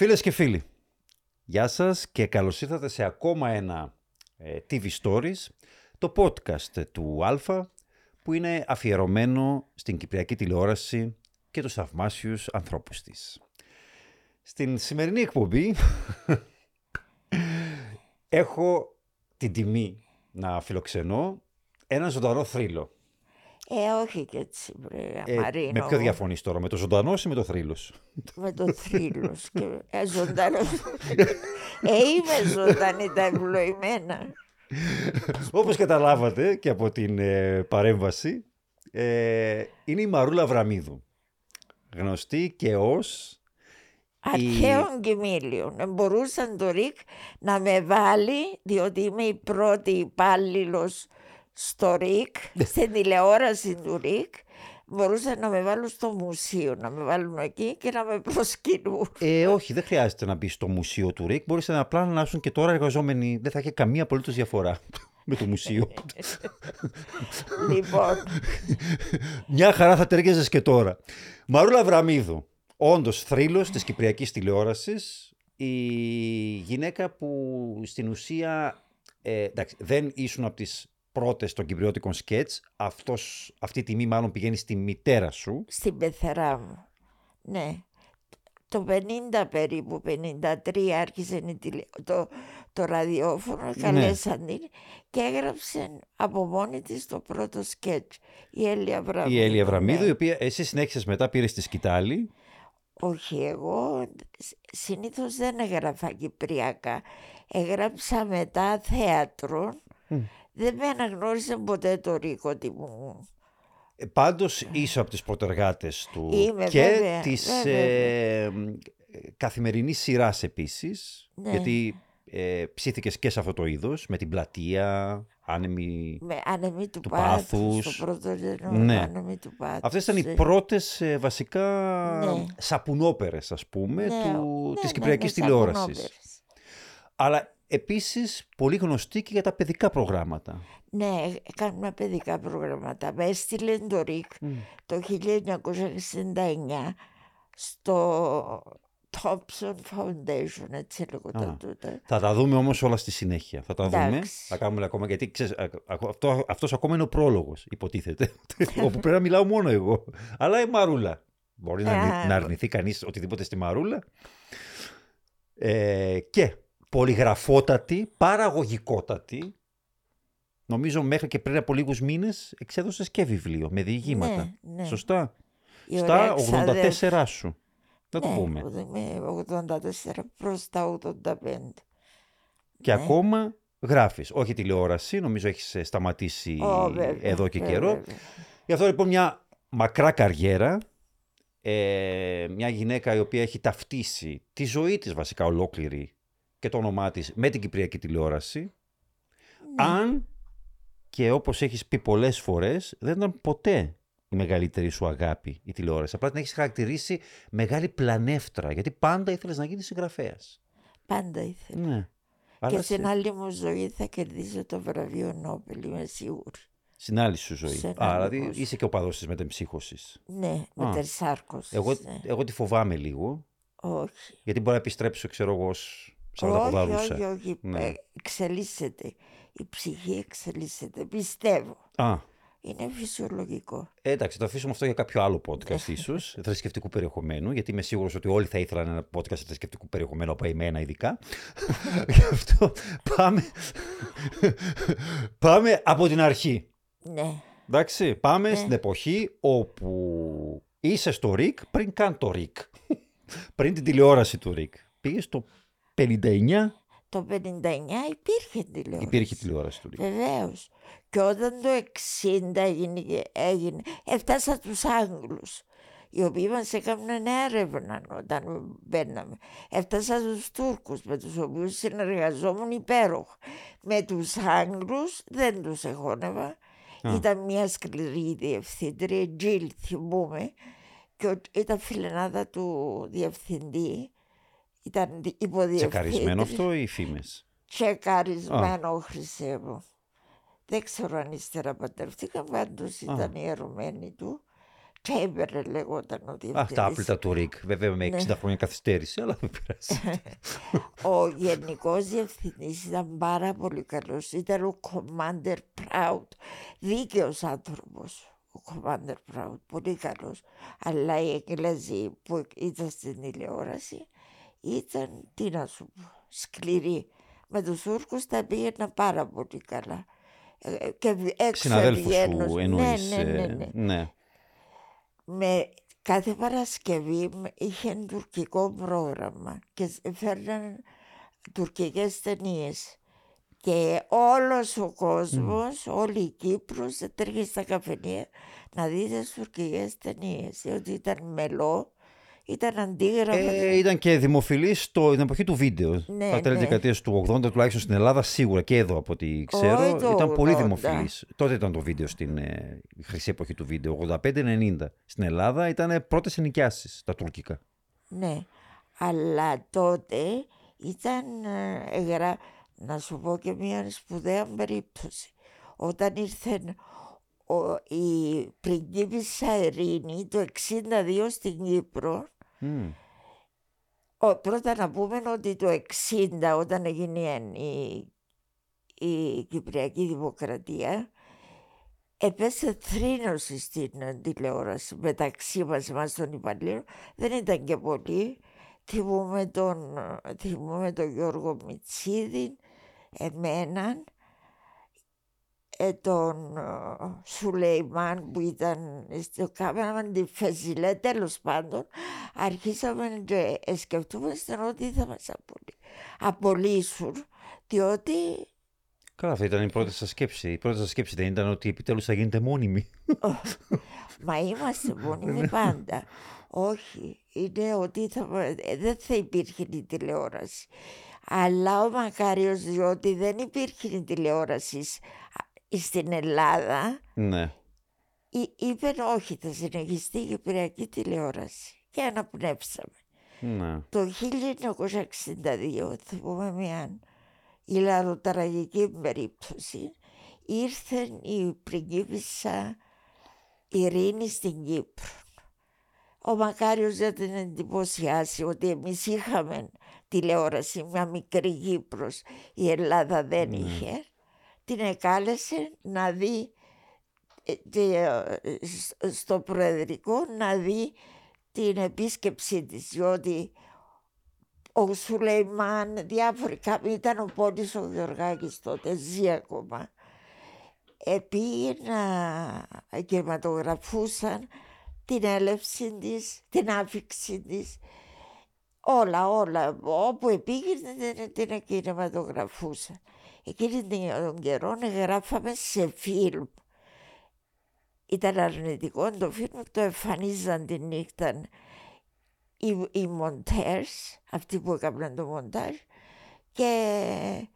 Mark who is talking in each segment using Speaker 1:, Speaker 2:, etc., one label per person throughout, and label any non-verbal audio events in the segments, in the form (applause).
Speaker 1: Φίλες και φίλοι, γεια σας και καλώς ήρθατε σε ακόμα ένα ε, TV Stories, το podcast του Αλφα, που είναι αφιερωμένο στην Κυπριακή τηλεόραση και τους θαυμάσιους ανθρώπους της. Στην σημερινή εκπομπή (laughs) έχω την τιμή να φιλοξενώ ένα ζωντανό θρύλο.
Speaker 2: Ε, όχι και έτσι, βρε,
Speaker 1: Ε,
Speaker 2: Μαρίνο.
Speaker 1: με ποιο διαφωνείς τώρα, με το ζωντανό ή με το θρύλος; Σου;
Speaker 2: Με το θρύλος. και... ε, ζωντανός. ε, είμαι ζωντανή τα ευλογημένα.
Speaker 1: Όπως καταλάβατε και από την ε, παρέμβαση, ε, είναι η Μαρούλα Βραμίδου. Γνωστή και ως...
Speaker 2: Αρχαίων κοιμήλιων. Ε, Μπορούσαν το ΡΙΚ να με βάλει, διότι είμαι η πρώτη υπάλληλος στο ΡΙΚ, στην τηλεόραση του ΡΙΚ. Μπορούσαν να με βάλουν στο μουσείο, να με βάλουν εκεί και να με προσκυνούν.
Speaker 1: Ε, όχι, δεν χρειάζεται να μπεις στο μουσείο του ΡΙΚ. Μπορείς να απλά να ήσουν και τώρα εργαζόμενοι. Δεν θα έχει καμία απολύτως διαφορά (laughs) με το μουσείο. (laughs)
Speaker 2: λοιπόν,
Speaker 1: Μια χαρά θα τέργεζες και τώρα. Μαρούλα Βραμίδου, όντως θρύλος της Κυπριακής τηλεόρασης, η γυναίκα που στην ουσία, ε, εντάξει, δεν ήσουν από τις πρώτες των κυπριώτικων σκέτς, αυτός, αυτή η τιμή μάλλον πηγαίνει στη μητέρα σου.
Speaker 2: στην πεθερά μου. Ναι. Το 50 περίπου, 53 άρχισε η τηλε... το, το ραδιόφωνο, καλέσαν την και έγραψε από μόνη της το πρώτο σκέτς. Η Έλια Βραμίδου.
Speaker 1: Η Έλια Βραμίδου,
Speaker 2: ναι.
Speaker 1: η οποία εσύ συνέχισες μετά, πήρες στη σκητάλη.
Speaker 2: Όχι, εγώ σ- συνήθως δεν έγραφα κυπριακά. Έγραψα μετά θέατρο. Δεν με αναγνώρισε ποτέ το Ρίκο ότι μου...
Speaker 1: Ε, Πάντως είσαι από τις πρωτεργάτες του
Speaker 2: Είμαι,
Speaker 1: και
Speaker 2: βέβαια,
Speaker 1: της
Speaker 2: βέβαια.
Speaker 1: ε, καθημερινής σειράς επίσης,
Speaker 2: Ναι.
Speaker 1: γιατί ε, ψήθηκες και σε αυτό το είδος, με την πλατεία, άνεμη...
Speaker 2: Με άνεμη του,
Speaker 1: Του
Speaker 2: πάθους,
Speaker 1: πάθους.
Speaker 2: στο πρώτο γενό,
Speaker 1: Ναι.
Speaker 2: άνεμη του πάθους.
Speaker 1: Αυτές ήταν οι
Speaker 2: ε.
Speaker 1: πρώτες ε, βασικά
Speaker 2: Ναι.
Speaker 1: σαπουνόπερες, ας πούμε,
Speaker 2: Ναι,
Speaker 1: του,
Speaker 2: ναι,
Speaker 1: της
Speaker 2: ναι,
Speaker 1: Κυπριακής
Speaker 2: ναι,
Speaker 1: τηλεόρασης.
Speaker 2: σαπουνόπερες.
Speaker 1: Αλλά επίσης πολύ γνωστή και για τα παιδικά προγράμματα.
Speaker 2: Ναι, κάνουμε παιδικά προγράμματα. Με έστειλε το ΡΙΚ το 1969 στο Thompson Foundation, έτσι λέγονταν
Speaker 1: Α.
Speaker 2: τότε.
Speaker 1: Θα τα δούμε όμως όλα στη συνέχεια. Θα τα δούμε.
Speaker 2: Εντάξει.
Speaker 1: Θα κάνουμε ακόμα γιατί ξέρεις, α- α- αυτό, αυτός ακόμα είναι ο πρόλογος, υποτίθεται. (laughs) όπου πρέπει να μιλάω μόνο εγώ. Αλλά η Μαρούλα. Μπορεί να, αρνη-
Speaker 2: Α,
Speaker 1: να αρνηθεί κανείς οτιδήποτε στη Μαρούλα. Ε, και πολυγραφότατη, παραγωγικότατη. Νομίζω μέχρι και πριν από λίγους μήνες εξέδωσες και βιβλίο με διηγήματα.
Speaker 2: Ναι, ναι.
Speaker 1: Σωστά.
Speaker 2: Η
Speaker 1: Στα
Speaker 2: ωραία
Speaker 1: 84 σου. Να το
Speaker 2: ναι,
Speaker 1: πούμε.
Speaker 2: είμαι 84 προς τα 85.
Speaker 1: Και
Speaker 2: Ναι.
Speaker 1: ακόμα γράφεις. Όχι τηλεόραση, νομίζω έχεις ε, σταματήσει
Speaker 2: Ω, βέβαια,
Speaker 1: εδώ και
Speaker 2: βέβαια,
Speaker 1: καιρό.
Speaker 2: βέβαια.
Speaker 1: Γι' αυτό λοιπόν μια μακρά καριέρα, ε, μια γυναίκα η οποία έχει ταυτίσει τη ζωή της βασικά ολόκληρη και το όνομά της με την Κυπριακή τηλεόραση.
Speaker 2: Ναι.
Speaker 1: Αν και όπως έχεις πει πολλές φορές δεν ήταν ποτέ η μεγαλύτερη σου αγάπη η τηλεόραση. Απλά την έχεις χαρακτηρίσει μεγάλη πλανεύτρα γιατί πάντα ήθελες να γίνεις συγγραφέας.
Speaker 2: Πάντα ήθελα.
Speaker 1: Ναι. Αλλά
Speaker 2: Και στην
Speaker 1: σε-
Speaker 2: άλλη μου ζωή θα κερδίσω το βραβείο Νόμπελ, είμαι σίγουρη.
Speaker 1: Στην άλλη σου ζωή.
Speaker 2: Σε ένα
Speaker 1: Α,
Speaker 2: άλλο
Speaker 1: δηλαδή
Speaker 2: κόσμο.
Speaker 1: είσαι και ο παδός της μετεμψύχωσης.
Speaker 2: Ναι, με
Speaker 1: Α.
Speaker 2: τερσάρκος.
Speaker 1: Εγώ,
Speaker 2: ναι.
Speaker 1: εγώ τη φοβάμαι λίγο,
Speaker 2: Όχι.
Speaker 1: γιατί μπορεί να επιστρέψω, ξέρω εγώ, ως
Speaker 2: Όχι,
Speaker 1: σαρανταποδαρούσα.
Speaker 2: όχι, όχι.
Speaker 1: Ναι.
Speaker 2: Ε, Εξελίσσεται. Η ψυχή εξελίσσεται. Πιστεύω.
Speaker 1: Α,
Speaker 2: Είναι φυσιολογικό.
Speaker 1: ε, εντάξει, το αφήσουμε αυτό για κάποιο άλλο podcast ίσως, θρησκευτικού περιεχομένου, γιατί είμαι σίγουρος ότι όλοι θα ήθελαν ένα podcast θρησκευτικού περιεχομένου από εμένα ειδικά. (laughs) Γι' αυτό πάμε, πάμε από την αρχή.
Speaker 2: Ναι.
Speaker 1: Εντάξει, πάμε
Speaker 2: Ναι.
Speaker 1: στην εποχή όπου είσαι στο ΡΙΚ πριν καν το ΡΙΚ. πριν την τηλεόραση του ΡΙΚ. Πήγες το 59,
Speaker 2: Το 59 υπήρχε τηλεόραση.
Speaker 1: υπήρχε τηλεόραση του ΡΙΚ.
Speaker 2: Βεβαίως. Και όταν το 60 έγινε, έγινε έφτασα τους Άγγλους οι οποίοι μας έκαναν έρευνα όταν μπαίναμε. Έφτασα στους Τούρκους με τους οποίους συνεργαζόμουν υπέροχα. Με τους Άγγλους δεν τους εχώνευα.
Speaker 1: Α.
Speaker 2: Ήταν μια σκληρή διευθύντρια, Τζιλ θυμούμε, και ο- ήταν φιλενάδα του διευθυντή. Ήταν υποδιευθύντρια.
Speaker 1: Τσεκαρισμένο αυτό (laughs) ή φήμες;
Speaker 2: Τσεκαρισμένο, Χρυσέ μου. Δεν ξέρω αν ύστερα παντρευτήκα, πάντως
Speaker 1: Α.
Speaker 2: ήταν η ερωμένη του. Τσέμπερ λεγόταν ο διευθυντής.
Speaker 1: Αυτά άπλυτα του Ρικ. Βέβαια με 60
Speaker 2: Ναι.
Speaker 1: χρόνια καθυστέρηση, αλλά δεν πειράζει. (laughs)
Speaker 2: Ο γενικός διευθυντής ήταν πάρα πολύ καλός. Ήταν ο Commander Proud. Δίκαιος άνθρωπος. Ο Commander Proud. Πολύ καλός. Αλλά οι Εγγλέζοι που ήταν στην τηλεόραση ήταν, τι να σου πω, σκληροί. Με τους Τούρκους τα πήγαινα πάρα πολύ καλά. Ε, Και έξω
Speaker 1: Συναδέλφους
Speaker 2: βγαίνω.
Speaker 1: σου
Speaker 2: Ναι,
Speaker 1: εννοείς.
Speaker 2: ναι, ναι,
Speaker 1: ε,
Speaker 2: ναι.
Speaker 1: ναι.
Speaker 2: με κάθε Παρασκευή μ- είχε τουρκικό πρόγραμμα και σ- φέρναν τουρκικές ταινίες. Και όλος ο κόσμος, όλη η Κύπρος τρέχει στα καφενεία να δει τις τουρκικές ταινίες. Διότι ήταν μελό, ήταν αντίγραφα.
Speaker 1: Ε, ήταν και δημοφιλής στην εποχή του βίντεο.
Speaker 2: Ναι,
Speaker 1: τα τέλη
Speaker 2: ναι.
Speaker 1: δεκαετίας του 80, τουλάχιστον στην Ελλάδα, σίγουρα και εδώ από ό,τι ξέρω,
Speaker 2: Όχι το
Speaker 1: ήταν πολύ
Speaker 2: 80.
Speaker 1: δημοφιλής. Τότε ήταν το βίντεο στην ε, χρυσή εποχή του βίντεο. 85-90. Στην Ελλάδα ήταν πρώτες ενοικιάσεις τα τουρκικά.
Speaker 2: Ναι, αλλά τότε ήταν, ε, εγγρα... να σου πω και μια σπουδαία περίπτωση. Όταν ήρθε ο, η πριγκίπισσα Ειρήνη το 62 στην Κύπρο,
Speaker 1: Μμ.
Speaker 2: ο, πρώτα να πούμε ότι το 60 όταν έγινε η, η Κυπριακή Δημοκρατία, έπεσε θρήνωση στην ε, τηλεόραση μεταξύ μας μας των υπαλλήλων. Δεν ήταν και πολύ. Θυμούμε τον, ε, θυμούμε τον Γιώργο Μιτσίδη, εμέναν, ε, τον ε, Σουλεϊμάν που ήταν στο κάμεραμαν τη Φεζιλέ, τέλος πάντων, αρχίσαμε και ε, σκεφτούμαστε ότι θα μας απολύ- απολύσουν, διότι
Speaker 1: Καλά, αυτή ήταν η πρώτη σας σκέψη. Η πρώτη σας σκέψη δεν ήταν ότι επιτέλους θα γίνετε μόνιμοι.
Speaker 2: Μα είμαστε μόνιμοι πάντα. Όχι, είναι ότι θα, ε, δεν θα υπήρχε η τηλεόραση. Αλλά ο Μακάριος διότι δεν υπήρχε η τηλεόραση σ- α, στην Ελλάδα
Speaker 1: ναι.
Speaker 2: εί- είπε όχι θα συνεχιστεί η Κυπριακή τηλεόραση και αναπνεύσαμε.
Speaker 1: ναι.
Speaker 2: Το 1962 θυμούμε μια ηλαροτραγική περίπτωση ήρθε η πριγκίπισσα Ειρήνη στην Κύπρο. Ο Μακάριος δεν την εντυπωσιάσει ότι εμείς είχαμε τηλεόραση, μια μικρή Κύπρος, η Ελλάδα δεν είχε. Την εκάλεσε να δει ε, τε- ε, σ- στο Προεδρικό να δει την επίσκεψή της διότι ο Σουλεϊμάν, διάφοροι κάποιοι, ήταν ο Πόντης ο Γεωργάκης τότε, ζει ακόμα. Επήγε να κινηματογραφούσαν την έλευση της, την άφηξη της, όλα, όλα, όπου επήγαινε την, την κινηματογραφούσαν. Εκείνη την καιρό γράφαμε σε φιλμ. Ήταν αρνητικό το φιλμ, το εμφανίζαν τη νύχτα οι, οι μοντέρς, αυτοί που έκαναν το μοντάζ και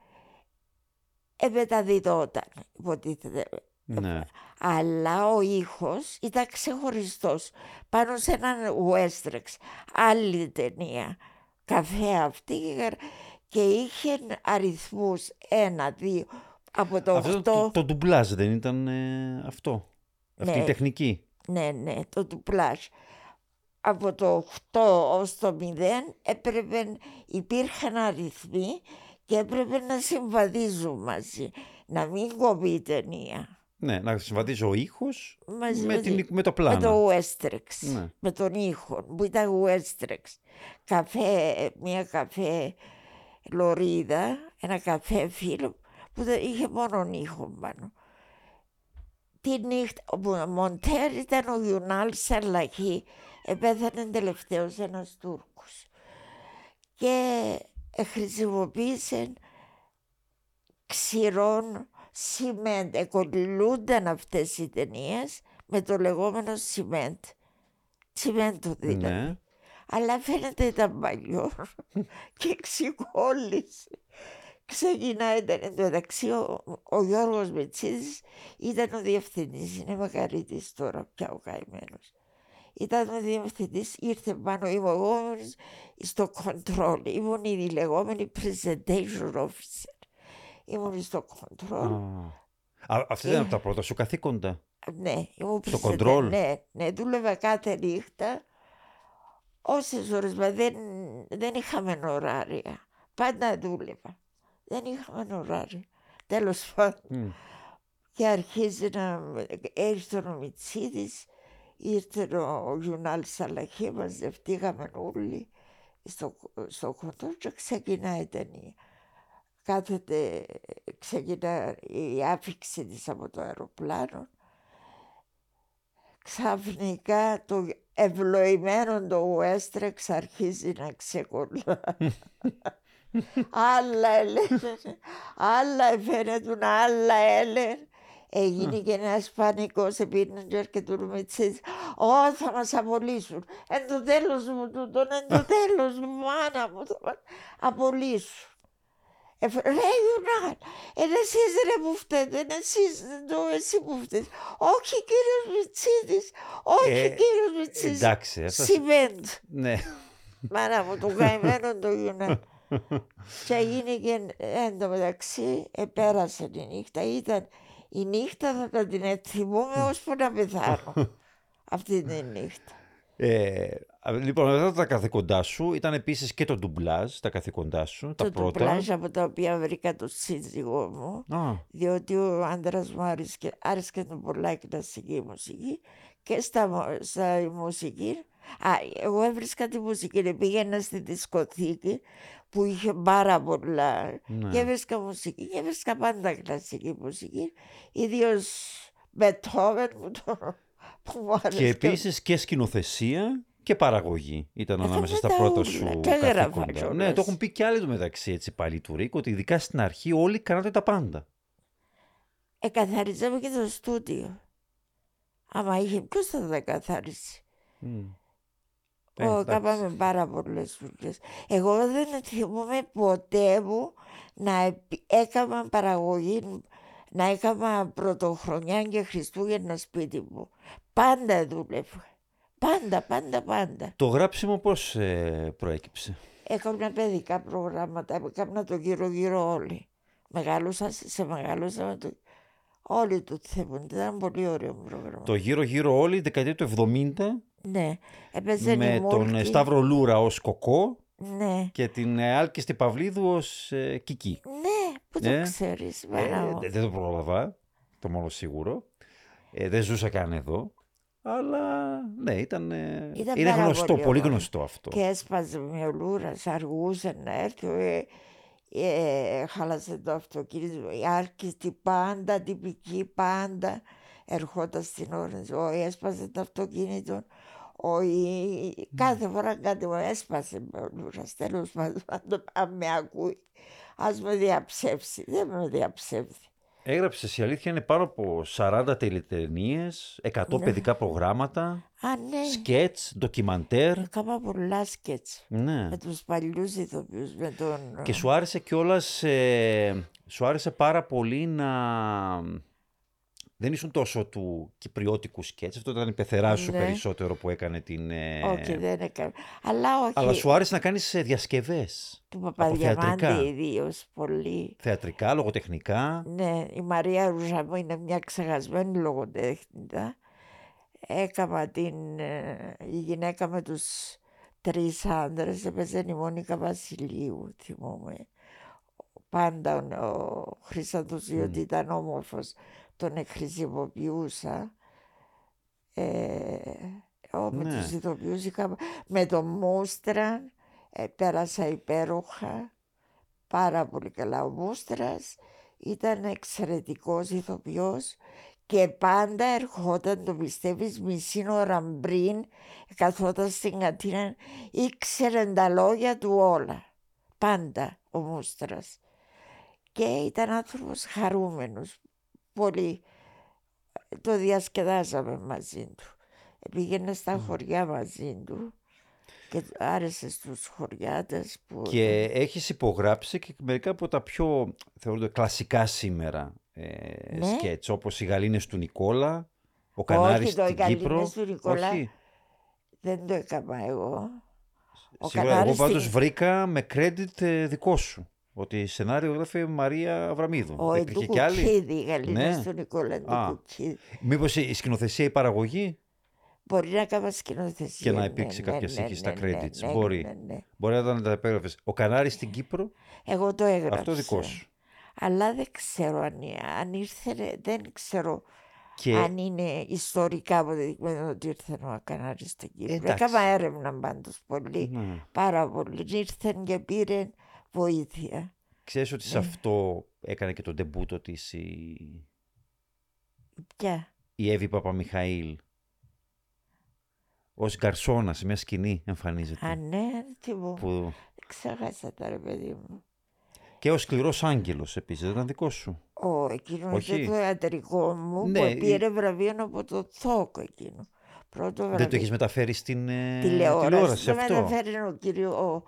Speaker 2: εμεταδιδόταν, υποτίθεται.
Speaker 1: ναι.
Speaker 2: Αλλά ο ήχος ήταν ξεχωριστός πάνω σε έναν Westrex, άλλη ταινία, καφέ αυτή και γρα- και είχε αριθμούς ένα, δύο, από το
Speaker 1: Αυτό
Speaker 2: 8,
Speaker 1: το, το ντουμπλάζ δεν ήταν ε, αυτό. Αυτή η
Speaker 2: Ναι.
Speaker 1: τεχνική.
Speaker 2: ναι, ναι, το τουπλάζ. Από το 8 ως το 0 έπρεπε, υπήρχαν αριθμοί και έπρεπε να συμβαδίζουν μαζί, να μην κόβει η ταινία.
Speaker 1: Ναι, να συμβαδίζει ο ήχος
Speaker 2: Μαζί
Speaker 1: με,
Speaker 2: με
Speaker 1: την,
Speaker 2: τη-
Speaker 1: με το
Speaker 2: Με
Speaker 1: πλάνο.
Speaker 2: το Westrex,
Speaker 1: Ναι.
Speaker 2: με τον ήχο που ήταν Westrex. Καφέ, μια καφέ λωρίδα, ένα καφέ φίλο που δεν είχε μόνο ήχο πάνω. Τη νύχτα, ο Μοντέρ ήταν ο Γιουνάλ Σαρλαχή, επέθανε τελευταίος ένας Τούρκος. Και χρησιμοποίησε ξηρών σιμέντ. Εκολυλούνταν αυτές οι ταινίες με το λεγόμενο σιμέντ. Τσιμέντο δηλαδή.
Speaker 1: Ναι.
Speaker 2: Αλλά φαίνεται ήταν παλιό (laughs) και ξεκόλλησε. Ξεκινάει ήταν εν τω μεταξύ ο, ο Γιώργος Μετσίδης ήταν ο διευθυντής, είναι μακαρίτης τώρα πια ο καημένος. Ήταν ο διευθυντής, ήρθε πάνω, ήμουν εγώ στο control, ήμουν η λεγόμενη presentation officer. Ήμουν στο control.
Speaker 1: Α. Α, Αυτή ήταν από τα πρώτα σου καθήκοντα.
Speaker 2: Ναι, ήμουν
Speaker 1: Στο
Speaker 2: president.
Speaker 1: control.
Speaker 2: Ναι, ναι, δούλευα κάθε νύχτα. Όσες ώρες, μα δεν, δεν είχαμε ωράρια. Πάντα δούλευα. Δεν είχαμε ωράρια. Τέλος πάντων.
Speaker 1: Μμ.
Speaker 2: Και αρχίζει να έρθει ο Μιτσίδης, ήρθε ο Γιουνάλ Σαλαχή, μαζευτήκαμε όλοι στο, στο κοντό και ξεκινάει η ταινία. Κάθεται, ξεκινά η άφηξη της από το αεροπλάνο. Ξαφνικά το ευλοημένο το Westrex αρχίζει να ξεκολλά. άλλα έλεγε, άλλα φαίνεται, άλλα έλεγε. Έγινε και ένας πανικός επίνε και έρχεται ο Μιτσίδης. Ω, θα μας απολύσουν. Εν το τέλος μου τούτον, εν το τέλος μου, μάνα μου, θα μας απολύσουν. Ε, ρε Ιουνάν, εν εσείς ρε που φταίτε, εν εσείς, το εσύ που φταίτε. Όχι κύριος Μιτσίδης, όχι
Speaker 1: Ε,
Speaker 2: κύριος Μιτσίδης.
Speaker 1: εντάξει, αυτά-
Speaker 2: Cement.
Speaker 1: Ναι.
Speaker 2: Μάνα μου, το καημένο το Ιουνάν. και έγινε και εν τω μεταξύ, επέρασε τη νύχτα. Ήταν η νύχτα θα την θυμούμε ώσπου να πεθάνω. Αυτή τη νύχτα.
Speaker 1: Ε, λοιπόν, μετά τα καθήκοντά σου ήταν επίσης και το ντουμπλάζ, τα καθήκοντά σου, τα
Speaker 2: το
Speaker 1: πρώτα.
Speaker 2: τουμπλάζ από τα οποία βρήκα το σύζυγό μου.
Speaker 1: Α,
Speaker 2: διότι ο άντρας μου άρεσε, άρεσε του πολλά η κλασική μουσική και στα, μο- στα μουσική. Α, εγώ έβρισκα τη μουσική, πήγαινα στη δισκοθήκη που είχε πάρα πολλά
Speaker 1: Ναι.
Speaker 2: και έβρισκα μουσική και έβρισκα πάντα κλασική μουσική, ιδίως Μπετόβεν που, το, που μου άρεσε.
Speaker 1: και επίσης και σκηνοθεσία και παραγωγή ήταν
Speaker 2: Ε,
Speaker 1: ανάμεσα
Speaker 2: τα
Speaker 1: στα
Speaker 2: τα
Speaker 1: πρώτα
Speaker 2: ούλα,
Speaker 1: σου
Speaker 2: τα έγραφα
Speaker 1: καθήκοντα.
Speaker 2: κιόλας.
Speaker 1: Ναι, το έχουν πει και άλλοι του μεταξύ έτσι πάλι του Ρίκ, ότι ειδικά στην αρχή όλοι κάνατε τα πάντα.
Speaker 2: Εκαθαρίζαμε και το στούντιο. Άμα είχε, ποιος θα τα καθαρίσει.
Speaker 1: Μμ. Ε,
Speaker 2: Ω,
Speaker 1: εντάξει.
Speaker 2: Κάπαμε πάρα πολλές δουλειές. Εγώ δεν θυμούμαι ποτέ μου να επι- έκανα παραγωγή, να έκανα πρωτοχρονιά και Χριστούγεννα σπίτι μου. Πάντα δούλευα. Πάντα, πάντα, πάντα.
Speaker 1: Το γράψιμο πώς ε, προέκυψε;
Speaker 2: Έκανα παιδικά προγράμματα, έκανα το γύρω-γύρω όλοι. Μεγάλωσα, σε μεγάλωσα το... Όλοι του θέμουν. Ήταν πολύ ωραίο πρόγραμμα.
Speaker 1: Το γύρω-γύρω όλοι, δεκαετία του 70,
Speaker 2: Ναι, έπαιζε
Speaker 1: με
Speaker 2: η
Speaker 1: τον ε,
Speaker 2: Μόλκη.
Speaker 1: Σταύρο Λούρα ως Κοκό
Speaker 2: Ναι,
Speaker 1: και την ε, Άλκηστη Παυλίδου ως ε, Κική.
Speaker 2: ναι, που το
Speaker 1: Ε,
Speaker 2: ξέρεις,
Speaker 1: Ε,
Speaker 2: μάνα μου.
Speaker 1: δεν δεν το πρόλαβα, το μόνο σίγουρο. Ε, δεν ζούσα καν εδώ. Αλλά ναι, ήταν, ε,
Speaker 2: Ήταν
Speaker 1: είναι
Speaker 2: πάρα
Speaker 1: γνωστό,
Speaker 2: πολύ
Speaker 1: πολύ
Speaker 2: ωραίο.
Speaker 1: γνωστό αυτό.
Speaker 2: Και έσπαζε με ο Λούρας, αργούσε να έρθει, ε, ε, χάλασε το αυτοκίνητο, η άρκιστη πάντα, τυπική πάντα, ερχόταν στην ώρα, ο, έσπασε το αυτοκίνητο, ο, η- κάθε φορά κάτι μου έσπασε με ο Λούρας, τέλος πάντων, αν το- αν με ακούει, ας με διαψεύσει, δεν με διαψεύδει.
Speaker 1: Έγραψες η αλήθεια είναι πάνω από 40 τηλετενίες, 100
Speaker 2: Ναι.
Speaker 1: παιδικά προγράμματα,
Speaker 2: Α, ναι,
Speaker 1: σκέτς, ντοκιμαντέρ.
Speaker 2: έκανα πολλά σκέτς
Speaker 1: Ναι.
Speaker 2: με τους παλιούς ηθοποιούς, με τον...
Speaker 1: Και σου άρεσε κιόλας, ε, σου άρεσε πάρα πολύ να... Δεν ήσουν τόσο του κυπριώτικου σκέτς, αυτό ήταν η πεθερά σου
Speaker 2: Ναι.
Speaker 1: περισσότερο που έκανε την... ε,
Speaker 2: Όχι, δεν έκανα. Αλλά όχι.
Speaker 1: Αλλά σου άρεσε να κάνεις ε, διασκευές,
Speaker 2: Του
Speaker 1: θεατρικά.
Speaker 2: Παπαδιαμάντη ιδίως πολύ.
Speaker 1: θεατρικά, λογοτεχνικά.
Speaker 2: Ναι, η Μαρία Ρουζαμού είναι μια ξεχασμένη λογοτέχνητα. Έκανα την ε, η γυναίκα με τους τρεις άντρες, έπαιζε η Μόνικα Βασιλείου, θυμούμαι. Πάντα ο, ο Χρυσαντός, διότι ήταν όμορφος, τον εκχρησιμοποιούσα. Ε, ο, με
Speaker 1: Ναι.
Speaker 2: τους ηθοποιούς είχα, με τον Μούστρα ε, πέρασα υπέροχα, πάρα πολύ καλά. Ο Μούστρας ήταν εξαιρετικός ηθοποιός και πάντα ερχόταν, το πιστεύεις, μισή ώρα πριν, καθόταν στην κατίνα, ήξερε τα λόγια του όλα. Πάντα ο Μούστρας. Και ήταν άνθρωπος χαρούμενος, πολύ. Το διασκεδάσαμε μαζί του. Πήγαινε στα χωριά μαζί του και του άρεσε στους χωριάτες που...
Speaker 1: Και έχεις υπογράψει και μερικά από τα πιο θεωρούνται κλασικά σήμερα ε,
Speaker 2: Ναι.
Speaker 1: σκέτς, όπως οι Γαλήνες του Νικόλα, ο Κανάρης
Speaker 2: το «Οι
Speaker 1: στην
Speaker 2: Γαλήνες
Speaker 1: Κύπρο.
Speaker 2: του Νικόλα»
Speaker 1: Όχι.
Speaker 2: Δεν το έκανα εγώ. Ο
Speaker 1: Σίγουρα, εγώ
Speaker 2: Κανάρης
Speaker 1: πάντως
Speaker 2: στην-
Speaker 1: βρήκα με credit ε, δικό σου. Ότι σενάριο γράφει η Μαρία Αβραμίδου.
Speaker 2: Ο
Speaker 1: Υπήρχε και άλλη;
Speaker 2: Εντουκουκίδη, η Γαλλίδα
Speaker 1: Ναι.
Speaker 2: στον Νικόλα
Speaker 1: Α.
Speaker 2: Εντουκουκίδη.
Speaker 1: Μήπως η σκηνοθεσία, η παραγωγή;
Speaker 2: Μπορεί να κάνει σκηνοθεσία.
Speaker 1: Και να
Speaker 2: ναι,
Speaker 1: υπήρξε
Speaker 2: ναι,
Speaker 1: κάποια
Speaker 2: ναι,
Speaker 1: στοιχεία στα
Speaker 2: ναι,
Speaker 1: credits.
Speaker 2: ναι, ναι,
Speaker 1: Μπορεί.
Speaker 2: ναι, ναι.
Speaker 1: μπορεί να ήταν τα επέγραφες. Ο Κανάρης στην Κύπρο,
Speaker 2: Εγώ το έγραψα.
Speaker 1: αυτό δικός σου.
Speaker 2: Αλλά δεν ξέρω αν, αν ήρθε, δεν ξέρω
Speaker 1: Και
Speaker 2: αν είναι ιστορικά αποδεδειγμένο ότι ήρθε ο Κανάρης στην Κύπρο.
Speaker 1: Εντάξει.
Speaker 2: Έκανα έρευνα πάντως πολύ,
Speaker 1: ναι.
Speaker 2: πάρα πολύ. Ήρθε και πήρε βοήθεια.
Speaker 1: ξέρεις ότι σε
Speaker 2: Ναι.
Speaker 1: αυτό έκανε και τον τεμπούτο της η,
Speaker 2: Ποια;
Speaker 1: η Εύη Παπαμιχαήλ. Ως γκαρσόνας σε μια σκηνή εμφανίζεται.
Speaker 2: Α, ναι, τι μου.
Speaker 1: Που...
Speaker 2: Ξέχασα τα ρε παιδί μου.
Speaker 1: Και ο σκληρός άγγελος επίσης, δεν ήταν δικό σου;
Speaker 2: Ο, εκείνος
Speaker 1: Όχι.
Speaker 2: ήταν το ιατρικό μου
Speaker 1: Ναι,
Speaker 2: που
Speaker 1: η-
Speaker 2: πήρε βραβείο από το Θόκο εκείνο. Πρώτο βραβείο.
Speaker 1: Δεν το έχεις μεταφέρει στην ε,
Speaker 2: τηλεόραση.
Speaker 1: τηλεόραση
Speaker 2: Το
Speaker 1: αυτό;
Speaker 2: μεταφέρει ο κύριο ο,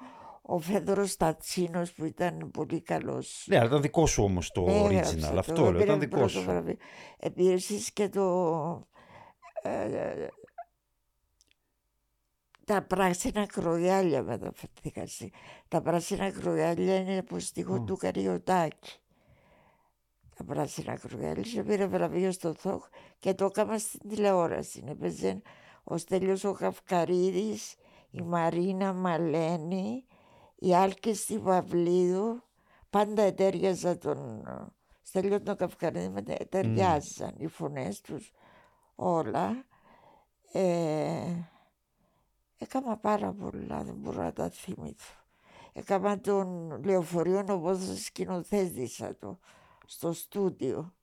Speaker 2: ο Φέδωρος Τατσίνος που ήταν πολύ καλός.
Speaker 1: Ναι, αλλά ήταν δικό σου όμως το
Speaker 2: Ναι, έγραψε
Speaker 1: original.
Speaker 2: το,
Speaker 1: Αυτό λέω,
Speaker 2: πήρε
Speaker 1: ήταν δικό
Speaker 2: πρώτο
Speaker 1: σου.
Speaker 2: βραβείο. Επίσης και το... ε, τα πράσινα κρογιάλια μεταφερθήκαν. στη- Τα πράσινα κρογιάλια είναι από στίχο του Καριωτάκη. Τα πράσινα κρογιάλια. Και πήρε βραβείο στο ΘΟΚ και το έκανα στην τηλεόραση. Έπαιζε ο Στέλιος ο Καυκαρίδης, η Μαρίνα Μαλένη, η Άλκη στη Παυλίδου. Πάντα ετέριαζα τον ε, Στέλιο τον Καυκαρίδη, με ταιριάζαν οι φωνές τους όλα. Ε, έκανα πάρα πολλά, δεν μπορώ να τα θυμηθώ. Έκανα τον λεωφορείο όπως σκηνοθέτησα το στο στούντιο.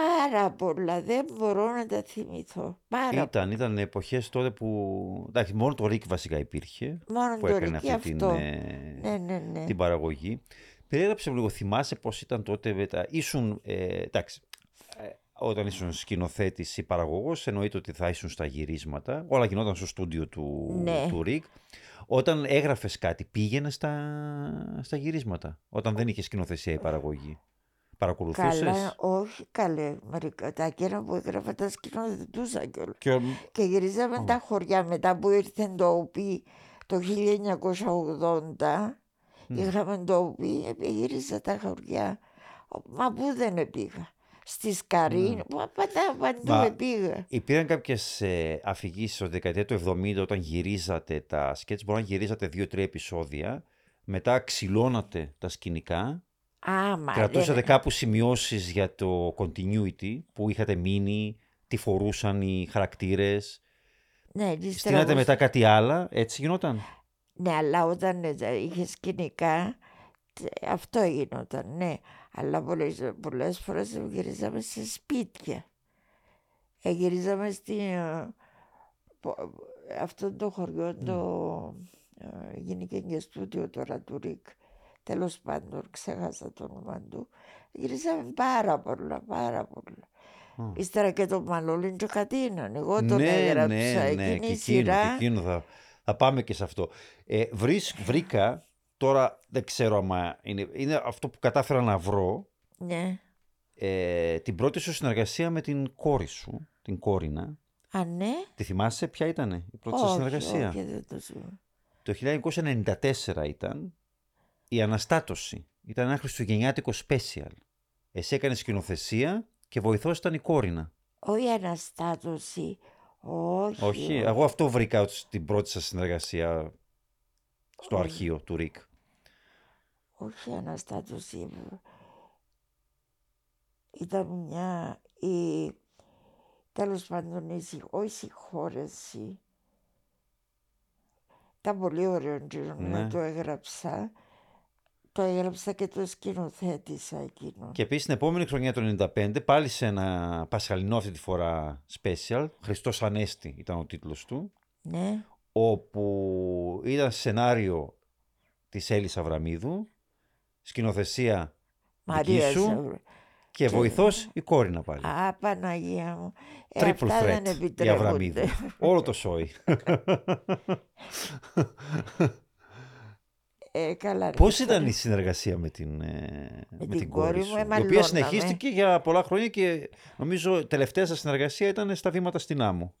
Speaker 2: Πάρα πολλά, δεν μπορώ να τα θυμηθώ. Πάρα
Speaker 1: Ήταν, ήταν εποχές τότε που. Εντάξει, μόνο το Ρίκ βασικά υπήρχε.
Speaker 2: Μόνο
Speaker 1: που
Speaker 2: το
Speaker 1: έκανε
Speaker 2: Ρίκι
Speaker 1: αυτή
Speaker 2: αυτό.
Speaker 1: την, ε,
Speaker 2: Ναι, ναι, ναι.
Speaker 1: την παραγωγή. Περιέγραψε μου λίγο, θυμάσαι πώς ήταν τότε. με τα- Ήσουν, ε, εντάξει, ε, όταν ήσουν σκηνοθέτης ή παραγωγός, εννοείται ότι θα ήσουν στα γυρίσματα. Όλα γινόταν στο στούντιο του,
Speaker 2: Ναι.
Speaker 1: του Ρίκ. Όταν έγραφες κάτι, πήγαινες στα, στα γυρίσματα. Όταν δεν είχε σκηνοθεσία η παραγωγή; Παρακολουθούσες.
Speaker 2: Καλά, όχι καλέ. Μερικά, τα κέρα που έγραφα τα σκηνοθετούσα κιόλας.
Speaker 1: Και,
Speaker 2: Και γυρίζαμε τα χωριά μετά που ήρθε το ΟΠΗ το 1980. Είχαμε το ΟΠΗ, ε, γύριζα τα χωριά. Μα πού δεν πήγα. Στη Σκαρή, μα πάντα παντού
Speaker 1: Μα-
Speaker 2: πήγα.
Speaker 1: Υπήρχαν κάποιες ε, αφηγήσεις ότι δεκαετία του 70 όταν γυρίζατε τα σκέτς, μπορεί να γυρίζατε δύο-τρία επεισόδια, μετά ξυλώνατε τα σκηνικά,
Speaker 2: Α, μα
Speaker 1: κρατούσατε
Speaker 2: δεν-
Speaker 1: κάπου σημειώσεις για το continuity που είχατε μείνει, τι φορούσαν οι χαρακτήρες,
Speaker 2: Ναι, ύστερα
Speaker 1: στείνατε
Speaker 2: όμως-
Speaker 1: μετά κάτι άλλα, έτσι γινόταν;
Speaker 2: Ναι, αλλά όταν ε, είχες σκηνικά, τε- αυτό γινόταν, ναι. Αλλά πολλές, πολλές φορές γυρίζαμε σε σπίτια. Ε, γυρίζαμε στη... ε, πο- αυτό το χωριό, το... ε, γίνηκε και στούντιο τώρα του Ρικ. Τέλος πάντων, ξέχασα το όνομα του. Γυρίζαμε πάρα πολλά, πάρα πολλά. Ύστερα και το Μαλόλιν και Κατίναν. Εγώ τον έγραψα. Εκείνη
Speaker 1: και
Speaker 2: η
Speaker 1: εκείνο,
Speaker 2: σειρά.
Speaker 1: και εκείνο θα, θα πάμε και σε αυτό. Ε, βρεις- βρήκα, τώρα δεν ξέρω άμα είναι, είναι αυτό που κατάφερα να βρω,
Speaker 2: Ναι.
Speaker 1: ε, την πρώτη σου συνεργασία με την κόρη σου, την κόρινα.
Speaker 2: Α, ναι.
Speaker 1: Τη θυμάσαι ποια ήταν η πρώτη σας
Speaker 2: όχι,
Speaker 1: συνεργασία;
Speaker 2: όχι, δεν το σου.
Speaker 1: Το 1994 ήταν η Αναστάτωση. Ήταν ένα χριστουγεννιάτικο special. Εσύ έκανες σκηνοθεσία και βοηθός ήταν η κόρινα.
Speaker 2: Όχι αναστάτωση. Όχι.
Speaker 1: Όχι, εγώ αυτό βρήκα ως την πρώτη σας συνεργασία στο
Speaker 2: Όχι.
Speaker 1: αρχείο του Ρικ.
Speaker 2: Όχι αναστάτωση. Ήταν μια... Η... Τέλος πάντων, η συγ- όχι συγχώρεση. Ήταν πολύ ωραίο κύριο
Speaker 1: Ναι.
Speaker 2: να το έγραψα. Το έγραψα και το σκηνοθέτησα εκείνο.
Speaker 1: Και επίσης την επόμενη χρονιά το 95 πάλι σε ένα πασχαλινό αυτή τη φορά special, Χριστός Ανέστη ήταν ο τίτλος του,
Speaker 2: Ναι.
Speaker 1: όπου ήταν σενάριο της Έλλης Αβραμίδου, σκηνοθεσία
Speaker 2: Μαρίας
Speaker 1: δική σου
Speaker 2: Σαββρ-
Speaker 1: και βοηθός η κόρινα πάλι.
Speaker 2: Α, Παναγία μου. Ε,
Speaker 1: Triple
Speaker 2: αυτά δεν
Speaker 1: threat η
Speaker 2: επιτρέπονται.
Speaker 1: Αβραμίδου. Όλο το σόι. (laughs) (laughs) (laughs)
Speaker 2: Ε, καλά, ρε,
Speaker 1: Πώς
Speaker 2: αυτό
Speaker 1: ήταν
Speaker 2: είναι-
Speaker 1: η συνεργασία με την, ε, με
Speaker 2: την
Speaker 1: την
Speaker 2: κόρη
Speaker 1: κόρη
Speaker 2: μου,
Speaker 1: σου, η οποία
Speaker 2: εμαλώναμε.
Speaker 1: συνεχίστηκε για πολλά χρόνια και νομίζω τελευταία σας συνεργασία ήταν στα βήματα στην άμμο.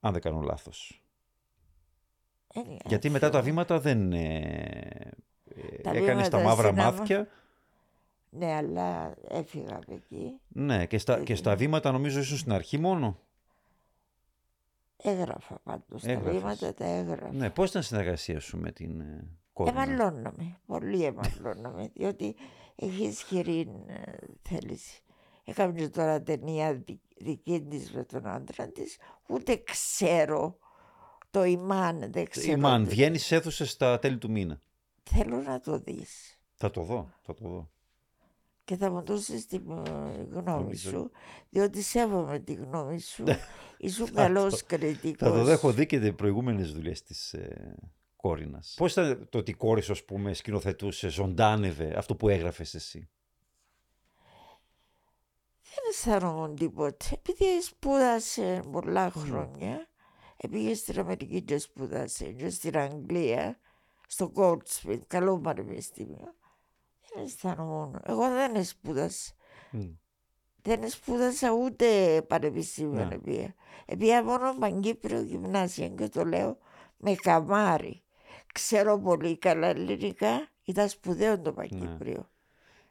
Speaker 1: Αν δεν κάνω λάθος.
Speaker 2: Ε, ναι,
Speaker 1: Γιατί μετά τα
Speaker 2: αυτό.
Speaker 1: βήματα δεν ε,
Speaker 2: Τα
Speaker 1: έκανε τα
Speaker 2: βήματα
Speaker 1: μαύρα
Speaker 2: στην άμα-
Speaker 1: μάτια.
Speaker 2: Ναι, αλλά έφυγα από εκεί.
Speaker 1: Ναι, και στα, και στα βήματα νομίζω ήσουν στην αρχή μόνο.
Speaker 2: Έγραφα πάντως. Τα
Speaker 1: Έγραφες.
Speaker 2: βήματα τα έγραφα.
Speaker 1: Ναι, πώς ήταν η συνεργασία σου με την ε, Κόρινα.
Speaker 2: Εμαλώναμε, πολύ εμαλώναμε, (laughs) διότι έχει ισχυρή ε, θέληση. Έκαμε τώρα ταινία δι- δική της με τον άντρα της, ούτε ξέρω το ημάν, δεν ξέρω.
Speaker 1: Ιμάν,
Speaker 2: τι-
Speaker 1: βγαίνεις στι αίθουσες στα τέλη του μήνα.
Speaker 2: Θέλω να το δεις
Speaker 1: Θα το δω, θα το δω.
Speaker 2: Και θα μου δώσεις τη ε, γνώμη
Speaker 1: Νομίζω.
Speaker 2: σου, διότι σέβομαι τη γνώμη σου. Ήσουν (laughs)
Speaker 1: Θα
Speaker 2: καλός
Speaker 1: το-
Speaker 2: κριτικός.
Speaker 1: Θα το δω, έχω δει και προηγούμενες δουλειές της ε, Κόρινας. Πώς ήταν το ότι η κόρης σου, ας πούμε, σκηνοθετούσε, ζωντάνευε αυτό που έγραφες εσύ;
Speaker 2: Δεν αισθάνομαι τίποτε. Επειδή σπούδασε πολλά χρόνια, πήγε στην Αμερική και σπούδασε και στην Αγγλία, στο Goldsmith, καλό πανεπιστήμιο. Δεν αισθάνομαι. Εγώ δεν σπούδασα.
Speaker 1: Μμ.
Speaker 2: Δεν σπούδασα ούτε πανεπιστήμιο
Speaker 1: Ναι.
Speaker 2: να πήγα. Πήγα μόνο Παγκύπριο Γυμνάσιο και το λέω με καμάρι. Ξέρω πολύ καλά ελληνικά, ήταν σπουδαίο το Παγκύπριο.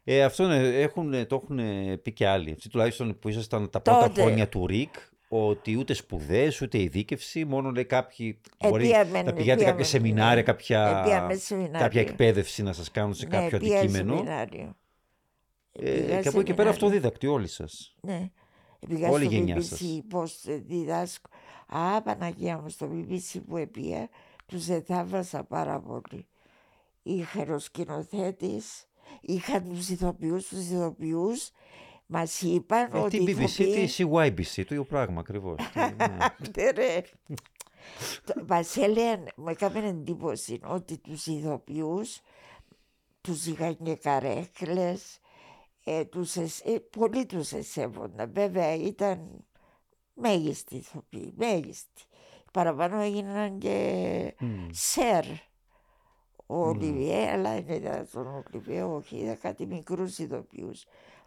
Speaker 1: Ε, αυτό είναι, έχουν, το έχουν πει και άλλοι. Αυτοί τουλάχιστον που ήσασταν τα πρώτα
Speaker 2: Τότε.
Speaker 1: χρόνια του ΡΙΚ, ότι ούτε σπουδές, ούτε ειδίκευση, μόνο λέει κάποιοι.
Speaker 2: Ε,
Speaker 1: μπορεί
Speaker 2: πήγαμε-
Speaker 1: να πηγαίνετε
Speaker 2: πήγαμε,
Speaker 1: κάποια σεμινάρια,
Speaker 2: ναι.
Speaker 1: κάποια,
Speaker 2: Ε, πήγαμε σεμινάρια.
Speaker 1: κάποια εκπαίδευση να σας κάνουν σε κάποιο
Speaker 2: ναι, πήγα
Speaker 1: αντικείμενο.
Speaker 2: σεμινάριο.
Speaker 1: Ε,
Speaker 2: Πήγα
Speaker 1: και από εκεί και πέρα
Speaker 2: σεμινάριο.
Speaker 1: αυτοδίδακτοι όλοι σας.
Speaker 2: Ναι. Πήγα
Speaker 1: Όλη η
Speaker 2: στο
Speaker 1: γενιά
Speaker 2: BBC
Speaker 1: σας.
Speaker 2: πώς διδάσκω. Α, Παναγία μου, στο BBC που επία, τους εθάβασα πάρα πολύ. Είχαν ο σκηνοθέτης, είχαν τους ηθοποιούς, τους ηθοποιούς, μας είπαν
Speaker 1: Ε,
Speaker 2: ότι
Speaker 1: τι
Speaker 2: οι
Speaker 1: BBC,
Speaker 2: ηθοποιοί...
Speaker 1: τι CYBC, το ίδιο πράγμα ακριβώς. Ναι. (laughs)
Speaker 2: Άντε ρε. Το- Μας έλεγαν, μου έκαμε εντύπωση ότι τους ηθοποιούς τους είχαν και καρέκλες, ε, τους εσ- ε, πολλοί τους εσέβονταν. Βέβαια ήταν μέγιστοι ηθοποιοί, μέγιστοι. Παραπάνω έγιναν και
Speaker 1: Μμ.
Speaker 2: σερ. Ο Ολιβιέ, αλλά δεν ήταν τον Ολιβιέ, όχι, είδα κάτι μικρούς ηθοποιούς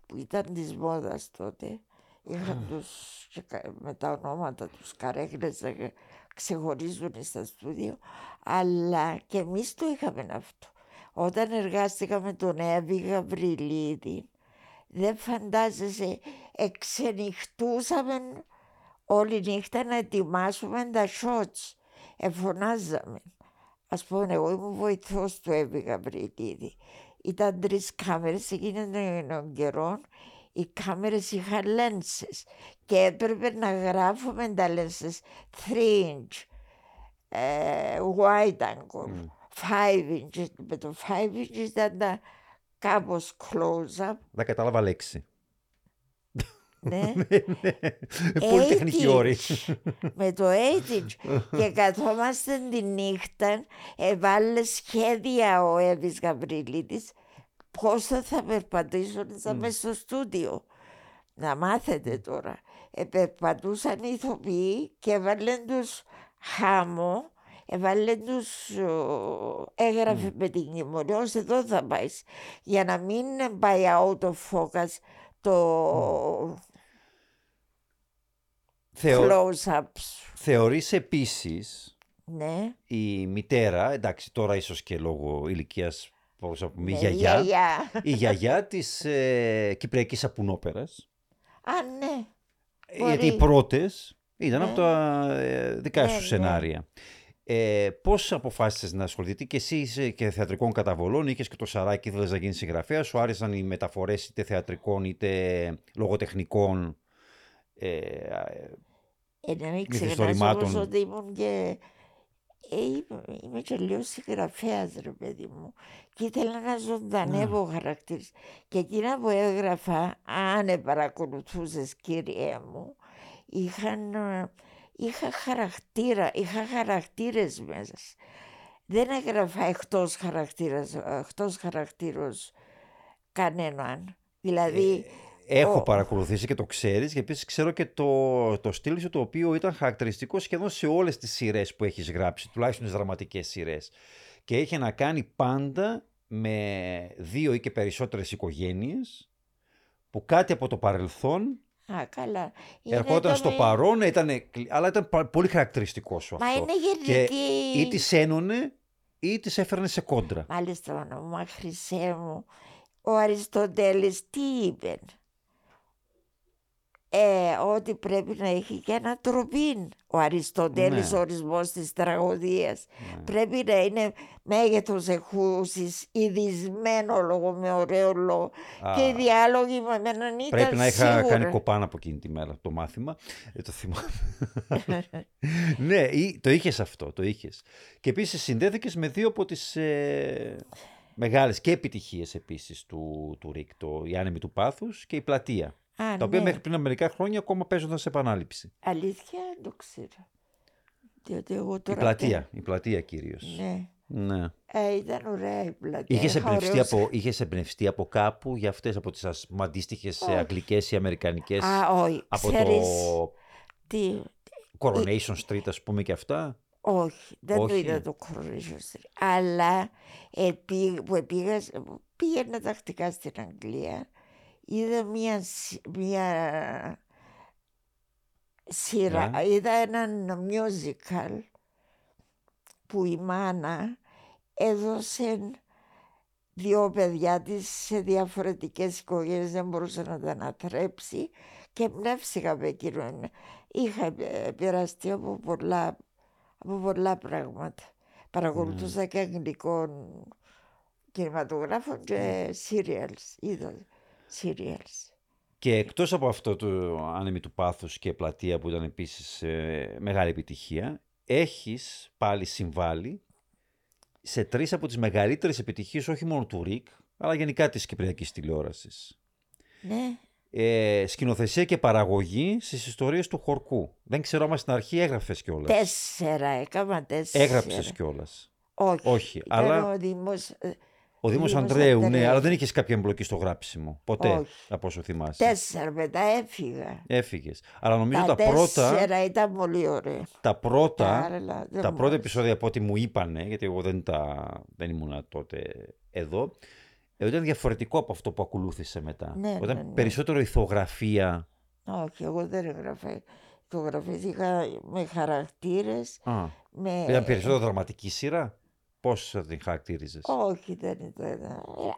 Speaker 2: που ήταν της μόδας τότε. Είχαν τους, και κα- με τα ονόματα τους καρέκλες να κα- ξεχωρίζουν στα στούντιο, αλλά και εμείς το είχαμε αυτό. Όταν εργάστηκα με τον Εύη Γαβριλίδη, δεν φαντάζεσαι, εξενυχτούσαμε όλη νύχτα να ετοιμάσουμε τα shots. Εφωνάζαμε. Ας πούμε, εγώ ήμουν βοηθός του Εύη Γαβριλίδη. Ήταν τρεις κάμερες εκείνων των καιρών. Οι κάμερες είχαν lenses και έπρεπε να γράφουμε τα lenses 3 inch, ε, wide angle, 5 inch. Με το 5 inch ήταν τα κάπως close-up.
Speaker 1: Δεν κατάλαβα λέξη. (laughs)
Speaker 2: Ναι.
Speaker 1: Πολύ τεχνική
Speaker 2: Eight
Speaker 1: όρη.
Speaker 2: inch. με το 8 inch και καθόμαστε τη νύχτα έβαλε σχέδια ο Εύης Γαβριλίδης πώς θα, θα περπατήσουν mm. μέσα στο στούντιο να μάθετε τώρα ε, περπατούσαν οι ηθοποιοί και έβαλαν τους χάμω έβαλε τους ο, έγραφε με την κοιμωλή ως εδώ θα πάεις για να μην πάει out of focus το
Speaker 1: Θεω...
Speaker 2: close-ups
Speaker 1: Θεωρείς επίσης
Speaker 2: ναι
Speaker 1: η μητέρα, εντάξει τώρα ίσως και λόγω ηλικίας πώς να πούμε, η
Speaker 2: Ναι,
Speaker 1: γιαγιά,
Speaker 2: γιαγιά.
Speaker 1: η γιαγιά της ε, Κυπριακής Απουνόπερας,
Speaker 2: Α, ναι.
Speaker 1: γιατί οι
Speaker 2: Μπορεί.
Speaker 1: πρώτες ήταν
Speaker 2: Ναι.
Speaker 1: από τα ε, δικά
Speaker 2: Ναι,
Speaker 1: σου
Speaker 2: ναι.
Speaker 1: σενάρια. Ε, πώς αποφάσισες να ασχοληθεί και εσύ είσαι και θεατρικών καταβολών, είχες και το σαράκι, ήθελες να γίνεις συγγραφέας, σου άρεσαν οι μεταφορές είτε θεατρικών είτε λογοτεχνικών ε, ε,
Speaker 2: Ε, να μην ξεχνάς
Speaker 1: Μυθιστορημάτων;
Speaker 2: όμως ότι ήμουν και... Ε, είμαι, είμαι και λίγο συγγραφέας ρε παιδί μου και ήθελα να ζωντανεύω χαρακτήρες και εκείνα που έγραφα αν παρακολουθούσες κύριε μου είχαν, ε, είχα χαρακτήρα, είχα χαρακτήρες μέσα δεν έγραφα εκτός χαρακτήρας εκτός χαρακτήρος κανέναν δηλαδή
Speaker 1: Έχω
Speaker 2: Ο-
Speaker 1: παρακολουθήσει και το ξέρεις και επίσης ξέρω και το, το στυλ σου το οποίο ήταν χαρακτηριστικό σχεδόν σε όλες τις σειρές που έχεις γράψει, τουλάχιστον τις δραματικές σειρές. Και είχε να κάνει πάντα με δύο ή και περισσότερες οικογένειες που κάτι από το παρελθόν
Speaker 2: Α, καλά. Είναι
Speaker 1: Ερχόταν
Speaker 2: το
Speaker 1: στο
Speaker 2: με-
Speaker 1: παρόν, ήταν, αλλά ήταν πα- πολύ χαρακτηριστικό σου
Speaker 2: Μα
Speaker 1: αυτό.
Speaker 2: είναι
Speaker 1: Και
Speaker 2: γενική.
Speaker 1: ή τις ένωνε ή τις έφερνε σε κόντρα.
Speaker 2: Μάλιστα όνομα Χρυσέ μου, ο Αριστοτέλης τι είπε; Ε, ότι πρέπει να έχει και ένα τροπήν ο Αριστοτέλης
Speaker 1: Ναι.
Speaker 2: ορισμός της τραγωδίας.
Speaker 1: Ναι.
Speaker 2: Πρέπει να είναι μέγεθος εχούσης, ειδισμένο λόγο με ωραίο λόγο.
Speaker 1: Α,
Speaker 2: Και οι διάλογοι με εμέναν ήταν
Speaker 1: Πρέπει να είχα
Speaker 2: σίγουρα.
Speaker 1: κάνει κοπάνα από εκείνη τη μέρα το μάθημα. Ε, το θυμάμαι. (laughs) ναι, ή- το είχες αυτό, το είχες. Και επίσης συνδέθηκες με δύο από τις ε, μεγάλες και επιτυχίες επίσης του, του Ρικ. Το «Η άνεμη του πάθους» και «Η πλατεία».
Speaker 2: Α,
Speaker 1: τα οποία
Speaker 2: ναι.
Speaker 1: μέχρι πριν από μερικά χρόνια ακόμα παίζονταν σε επανάληψη.
Speaker 2: Αλήθεια δεν το ξέρω. Διότι εγώ
Speaker 1: Η
Speaker 2: τώρα...
Speaker 1: πλατεία, η πλατεία κυρίως.
Speaker 2: Ναι.
Speaker 1: Ναι.
Speaker 2: Ε, ήταν ωραία η πλατεία.
Speaker 1: Είχες
Speaker 2: Είχα
Speaker 1: εμπνευστεί,
Speaker 2: ωραίους-
Speaker 1: από, είχες εμπνευστεί από κάπου για αυτές από τις ας πούμε, αντίστοιχες
Speaker 2: Όχι.
Speaker 1: αγγλικές ή αμερικανικές;
Speaker 2: Α, όχι.
Speaker 1: από
Speaker 2: Ξέρεις
Speaker 1: το
Speaker 2: τι...
Speaker 1: Coronation Street ας πούμε και αυτά;
Speaker 2: Όχι, δεν το
Speaker 1: Όχι.
Speaker 2: είδα το Coronation Street. Αλλά επί, που πήγα, πήγαινα τακτικά στην Αγγλία. Είδα μια, σ- μια σειρά,
Speaker 1: Ναι.
Speaker 2: είδα έναν musical που η μάνα έδωσε δύο παιδιά της σε διαφορετικές οικογένειες, δεν μπορούσε να τα ανατρέψει και εμπνεύστηκα από εκείνον. Είχα ε, επηρεαστεί από πολλά, από πολλά πράγματα. Παρακολουθούσα και αγγλικών κινηματογράφων και serials, είδα serials.
Speaker 1: Και εκτός από αυτό το άνεμι του πάθους και πλατεία που ήταν επίσης ε, μεγάλη επιτυχία, έχεις πάλι συμβάλει σε τρεις από τις μεγαλύτερες επιτυχίες όχι μόνο του ΡΙΚ, αλλά γενικά της κυπριακής τηλεόρασης.
Speaker 2: Ναι,
Speaker 1: Ε, σκηνοθεσία και παραγωγή στις ιστορίες του Χορκού. Δεν ξέρω άμα στην αρχή έγραφες κιόλας.
Speaker 2: τέσσερα, έκανα τέσσερα.
Speaker 1: Έγραψες κιόλας.
Speaker 2: Όχι,
Speaker 1: Όχι,
Speaker 2: ήταν
Speaker 1: αλλά-
Speaker 2: ο Δήμος, ε,
Speaker 1: Ο Δήμος
Speaker 2: Δήμος
Speaker 1: Ανδρέου, ναι,
Speaker 2: Ανδρέου.
Speaker 1: αλλά δεν είχες κάποια εμπλοκή στο γράψιμο. Ποτέ,
Speaker 2: Όχι.
Speaker 1: από όσο θυμάσαι.
Speaker 2: τέσσερα, μετά έφυγα.
Speaker 1: Έφυγες. Αλλά νομίζω
Speaker 2: τα
Speaker 1: τα, πρώτα,
Speaker 2: τέσσερα ήταν πολύ ωραία.
Speaker 1: τα πρώτα,
Speaker 2: Τα άλλα δεν
Speaker 1: τα
Speaker 2: μου
Speaker 1: πρώτα
Speaker 2: άρεσαν.
Speaker 1: επεισόδια από ό,τι μου είπανε, γιατί εγώ δεν, τα, δεν ήμουν τότε εδώ, ε, ήταν διαφορετικό από αυτό που ακολούθησε μετά.
Speaker 2: Ναι,
Speaker 1: ήταν
Speaker 2: ναι, ναι.
Speaker 1: περισσότερο ηθογραφία.
Speaker 2: Όχι, εγώ δεν έγραφα φωτογραφίες, είχα με χαρακτήρες,
Speaker 1: Α,
Speaker 2: με...
Speaker 1: ήταν περισσότερο δραματική σειρά; Πώς θα την χαρακτήριζες;
Speaker 2: Όχι, δεν ήταν. ε,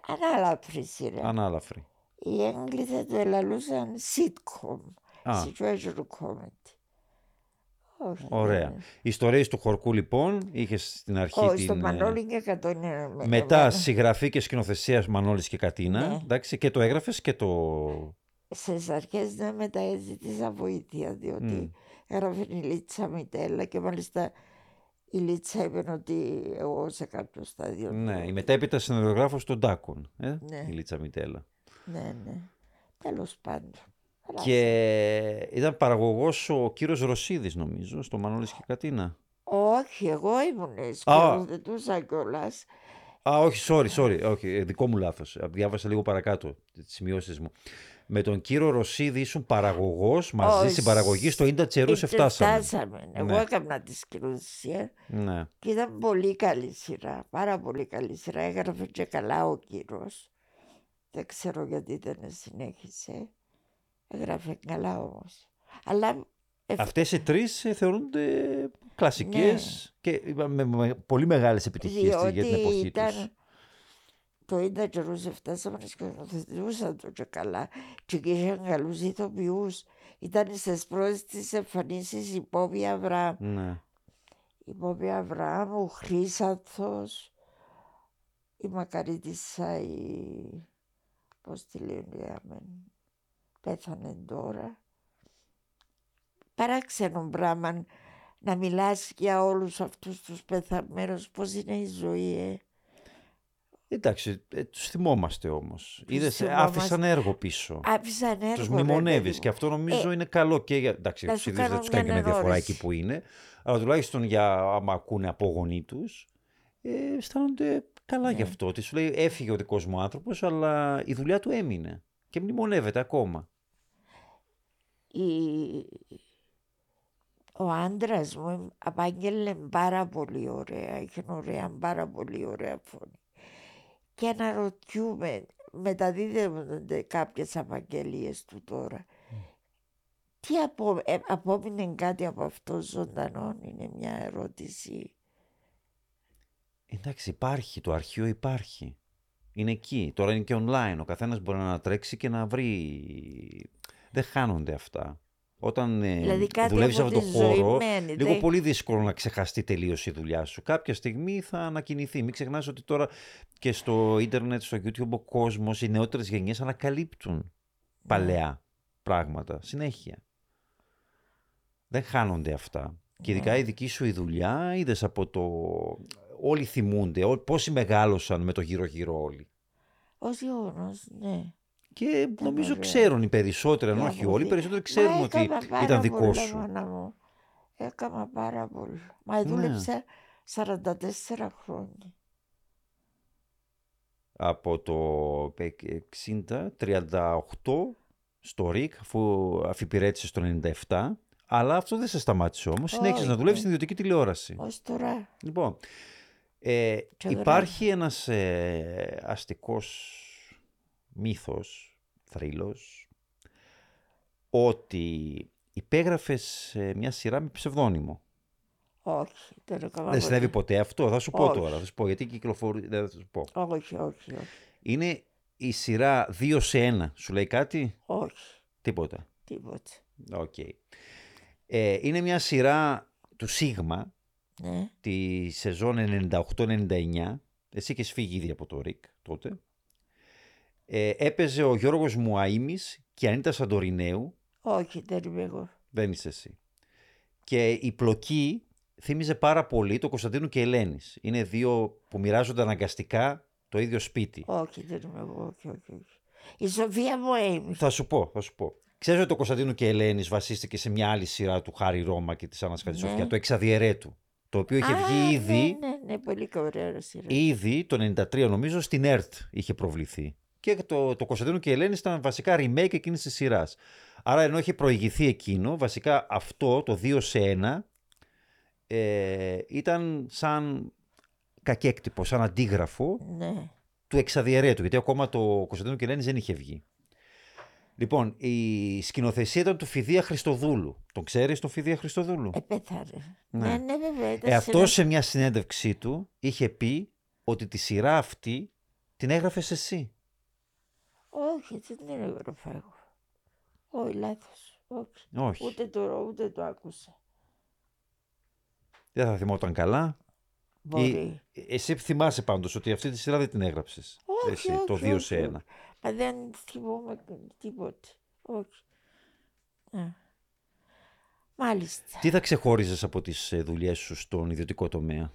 Speaker 2: Ανάλαφρη σειρά.
Speaker 1: Ανάλαφρη.
Speaker 2: Οι Έγγλοι θα το ελαλούσαν sitcom,
Speaker 1: Α.
Speaker 2: situation comedy. Όχι,
Speaker 1: Ωραία.
Speaker 2: δεν-
Speaker 1: Οι ιστορίες του Χορκού λοιπόν, είχες στην αρχή
Speaker 2: Όχι,
Speaker 1: την...
Speaker 2: στο
Speaker 1: ε,
Speaker 2: Μανώλη και κατόνια. με-
Speaker 1: Μετά
Speaker 2: εμένα.
Speaker 1: συγγραφή και σκηνοθεσίας Μανώλης και Κατίνα.
Speaker 2: Ναι.
Speaker 1: Εντάξει, και το έγραφες και το...
Speaker 2: Στις αρχές ναι, μετά ζήτησα βοήθεια, διότι
Speaker 1: Μμ.
Speaker 2: έγραφε η Λίτσα Μητέλα και μάλιστα η Λίτσα είπε ότι εγώ σε κάποιο στάδιο.
Speaker 1: Ναι, η μετέπειτα συνεργογράφος των Τάκων. Ε,
Speaker 2: Ναι.
Speaker 1: Η Λίτσα Μιτέλα.
Speaker 2: Ναι, ναι. Τέλος πάντων. Αλλά
Speaker 1: Και ήταν παραγωγός ο κύριος Ρωσίδης νομίζω, στο Μανώλης και Κατίνα.
Speaker 2: Όχι, εγώ ήμουν σκηνοθετούσα κιόλας.
Speaker 1: Α, όχι, sorry, sorry, όχι, ε, δικό μου λάθος. Α, Διάβασα λίγο παρακάτω τις σημειώσεις μου. Με τον κύριο Ρωσίδη ήσουν παραγωγός μαζί
Speaker 2: Όχι,
Speaker 1: στην παραγωγή στο Ίντα τζαιρούς φτάσαμε.
Speaker 2: Φτάσαμε. Εγώ
Speaker 1: Ναι.
Speaker 2: έκανα τη σκηνοθεσία
Speaker 1: Ναι.
Speaker 2: και ήταν πολύ καλή σειρά. Πάρα πολύ καλή σειρά. Έγραφε και καλά ο κύριος. Δεν ξέρω γιατί δεν συνέχισε. Έγραφε καλά όμως. Αλλά ε,
Speaker 1: Αυτές οι τρεις ε, θεωρούνται κλασικές και είπαμε, με, με πολύ μεγάλες επιτυχίες στη- για την
Speaker 2: Ναι. διότι
Speaker 1: εποχή
Speaker 2: ήταν
Speaker 1: τους.
Speaker 2: Το ίντα καιρούς φτάσαμε να σκηνοθετούσαν το και καλά και είχαν καλούς ηθοποιούς. Ήταν στις πρώτες τις εμφανίσεις η Πόπη Αβραάμ.
Speaker 1: Ναι.
Speaker 2: Η Πόπη Αβραάμ, ο Χρύσαθος, η Μακαρίτισσα, η... πώς τη λένε, αμέν, πέθανε τώρα. Παράξενο πράγμα να μιλάς για όλους αυτούς τους πεθαμένους, πώς είναι η ζωή, ε.
Speaker 1: Εντάξει, ε, τους θυμόμαστε όμως. Είδες, ε,
Speaker 2: θυμόμαστε.
Speaker 1: άφησαν έργο πίσω.
Speaker 2: Άφησαν έργο,
Speaker 1: Τους
Speaker 2: ρε παιδί
Speaker 1: μνημονεύεις
Speaker 2: μου.
Speaker 1: και αυτό νομίζω
Speaker 2: Ε,
Speaker 1: είναι καλό και για... Εντάξει,
Speaker 2: να
Speaker 1: τους
Speaker 2: σου
Speaker 1: ίδιους δεν
Speaker 2: κάνω
Speaker 1: τους κάνει και
Speaker 2: μια
Speaker 1: με διαφορά
Speaker 2: ενόρεση.
Speaker 1: εκεί που είναι. Αλλά τουλάχιστον για άμα ακούνε από γονεί τους, ε, αισθάνονται καλά
Speaker 2: Ναι.
Speaker 1: γι' αυτό. Ότι σου λέει έφυγε ο δικός μου άνθρωπος, αλλά η δουλειά του έμεινε. Και μνημονεύεται ακόμα.
Speaker 2: η- ο άντρας μου απάγγελε πάρα πολύ ωραία, είχε ωραία, πάρα πολύ ωραία φωνή. Και αναρωτιούμαι, μεταδίδονται κάποιες απαγγελίες του τώρα. Τι απο, ε, απόμεινε κάτι από αυτό ζωντανό είναι μια ερώτηση.
Speaker 1: Εντάξει, υπάρχει, το αρχείο υπάρχει. Είναι εκεί. Τώρα είναι και online. Ο καθένας μπορεί να ανατρέξει και να βρει. Δεν χάνονται αυτά. Όταν ε,
Speaker 2: Δηλαδή κάτι
Speaker 1: δουλεύεις σε
Speaker 2: από
Speaker 1: αυτόν
Speaker 2: τη
Speaker 1: τον
Speaker 2: ζωή
Speaker 1: χώρο,
Speaker 2: μένει,
Speaker 1: λίγο
Speaker 2: δεν-
Speaker 1: πολύ δύσκολο να ξεχαστεί τελείως η δουλειά σου. Κάποια στιγμή θα ανακοινηθεί. Μην ξεχνάς ότι τώρα και στο ίντερνετ, στο YouTube, ο κόσμος, οι νεότερες γενιές ανακαλύπτουν
Speaker 2: Ναι.
Speaker 1: παλαιά πράγματα. Συνέχεια. Δεν χάνονται αυτά. Και ειδικά
Speaker 2: Ναι.
Speaker 1: η δική σου η δουλειά, είδες από το. Όλοι θυμούνται. ό- Πόσοι μεγάλωσαν με το γύρω-γύρω όλοι.
Speaker 2: Ως γεγονός, ναι.
Speaker 1: Και νομίζω
Speaker 2: ωραία.
Speaker 1: ξέρουν οι περισσότεροι, αν
Speaker 2: Και
Speaker 1: όχι
Speaker 2: από
Speaker 1: όλοι, οι
Speaker 2: δι-
Speaker 1: περισσότεροι ξέρουν
Speaker 2: Μα
Speaker 1: ότι
Speaker 2: έκανα πάρα
Speaker 1: ήταν δικό
Speaker 2: πολλά,
Speaker 1: σου.
Speaker 2: μάνα μου. Έκανα πάρα πολύ. Μα
Speaker 1: Ναι.
Speaker 2: δούλεψα 44 χρόνια.
Speaker 1: Από το 60, 38 στο ΡΙΚ, αφού αφιπηρέτησε στο 97. Αλλά αυτό δεν σε σταμάτησε όμως. Συνέχισες να
Speaker 2: Όχι.
Speaker 1: δουλεύει στην ιδιωτική τηλεόραση.
Speaker 2: Ως τώρα.
Speaker 1: Λοιπόν, ε,
Speaker 2: Και
Speaker 1: υπάρχει ένας ε, αστικός μύθος, θρύλος, ότι υπέγραφες ε, μια σειρά με ψευδόνυμο.
Speaker 2: Όχι, δεν έκανα
Speaker 1: Δεν
Speaker 2: ποτέ.
Speaker 1: συνέβη ποτέ αυτό, θα σου πω
Speaker 2: Όχι.
Speaker 1: τώρα, θα σου πω γιατί κυκλοφορεί, δεν θα σου πω.
Speaker 2: Όχι, όχι, όχι.
Speaker 1: Είναι η σειρά 2 σε 1, σου λέει κάτι,
Speaker 2: Όχι,
Speaker 1: τίποτα.
Speaker 2: τίποτα.
Speaker 1: Οκ. Ε, είναι μια σειρά του Σίγμα,
Speaker 2: Ναι,
Speaker 1: τη σεζόν 98-99. Εσύ είχες φύγει ήδη από το ΡΙΚ τότε. Ε, έπαιζε ο Γιώργος Μουαΐμις και η Ανίτα Σαντορινέου.
Speaker 2: όχι, δεν είμαι εγώ.
Speaker 1: Δεν είσαι εσύ. Και η πλοκή θύμιζε πάρα πολύ το Κωνσταντίνου και Ελένης. Είναι δύο που μοιράζονται αναγκαστικά το ίδιο σπίτι.
Speaker 2: Όχι, δεν είμαι εγώ, όχι, όχι, όχι. Η Σοφία μου έμεινε.
Speaker 1: Θα σου πω, θα σου πω. Ξέρεις ότι το Κωνσταντίνου και Ελένης βασίστηκε σε μια άλλη σειρά του Χάρη Ρώμα και της Άννας Χατζησοφιά,
Speaker 2: Ναι.
Speaker 1: το Εξαδιαιρέτου. Το οποίο είχε βγει ήδη
Speaker 2: Ναι, ναι, ναι, πολύ ωραία σειρά.
Speaker 1: Ήδη το 93 νομίζω στην ΕΡΤ είχε προβληθεί. Και το, το Κωνσταντίνο και η Ελένη ήταν βασικά remake εκείνης της σειράς. Άρα ενώ είχε προηγηθεί εκείνο, βασικά αυτό το 2 σε 1 ε, ήταν σαν κακέκτυπο, σαν αντίγραφο
Speaker 2: Ναι,
Speaker 1: του εξαδιαιρέτου, γιατί ακόμα το Κωνσταντίνο και η Ελένη δεν είχε βγει. Λοιπόν, η σκηνοθεσία ήταν του Φιδία Χριστοδούλου. Τον ξέρεις τον Φιδία Χριστοδούλου;
Speaker 2: επέθαρε.
Speaker 1: Ναι.
Speaker 2: Ναι, ναι, βέβαια. ήταν
Speaker 1: Ε, αυτός
Speaker 2: σειρά-
Speaker 1: σε μια συνέντευξή του είχε πει ότι τη σειρά αυτή την έγραφες εσύ.
Speaker 2: Όχι, δεν την έγραφα εγώ. Όχι, λάθος. Όχι.
Speaker 1: Όχι.
Speaker 2: Ούτε το, ούτε το άκουσα.
Speaker 1: Δεν θα θυμόταν καλά.
Speaker 2: Μπορεί.
Speaker 1: Ή- εσύ θυμάσαι πάντως ότι αυτή τη σειρά δεν την έγραψες.
Speaker 2: Όχι,
Speaker 1: εσύ,
Speaker 2: όχι,
Speaker 1: το 2
Speaker 2: όχι,
Speaker 1: σε
Speaker 2: όχι.
Speaker 1: 1.
Speaker 2: Μα δεν θυμόμαι τίποτε. Όχι. Ναι. Μάλιστα.
Speaker 1: Τι θα ξεχώριζες από τις ε, δουλειές σου στον ιδιωτικό τομέα;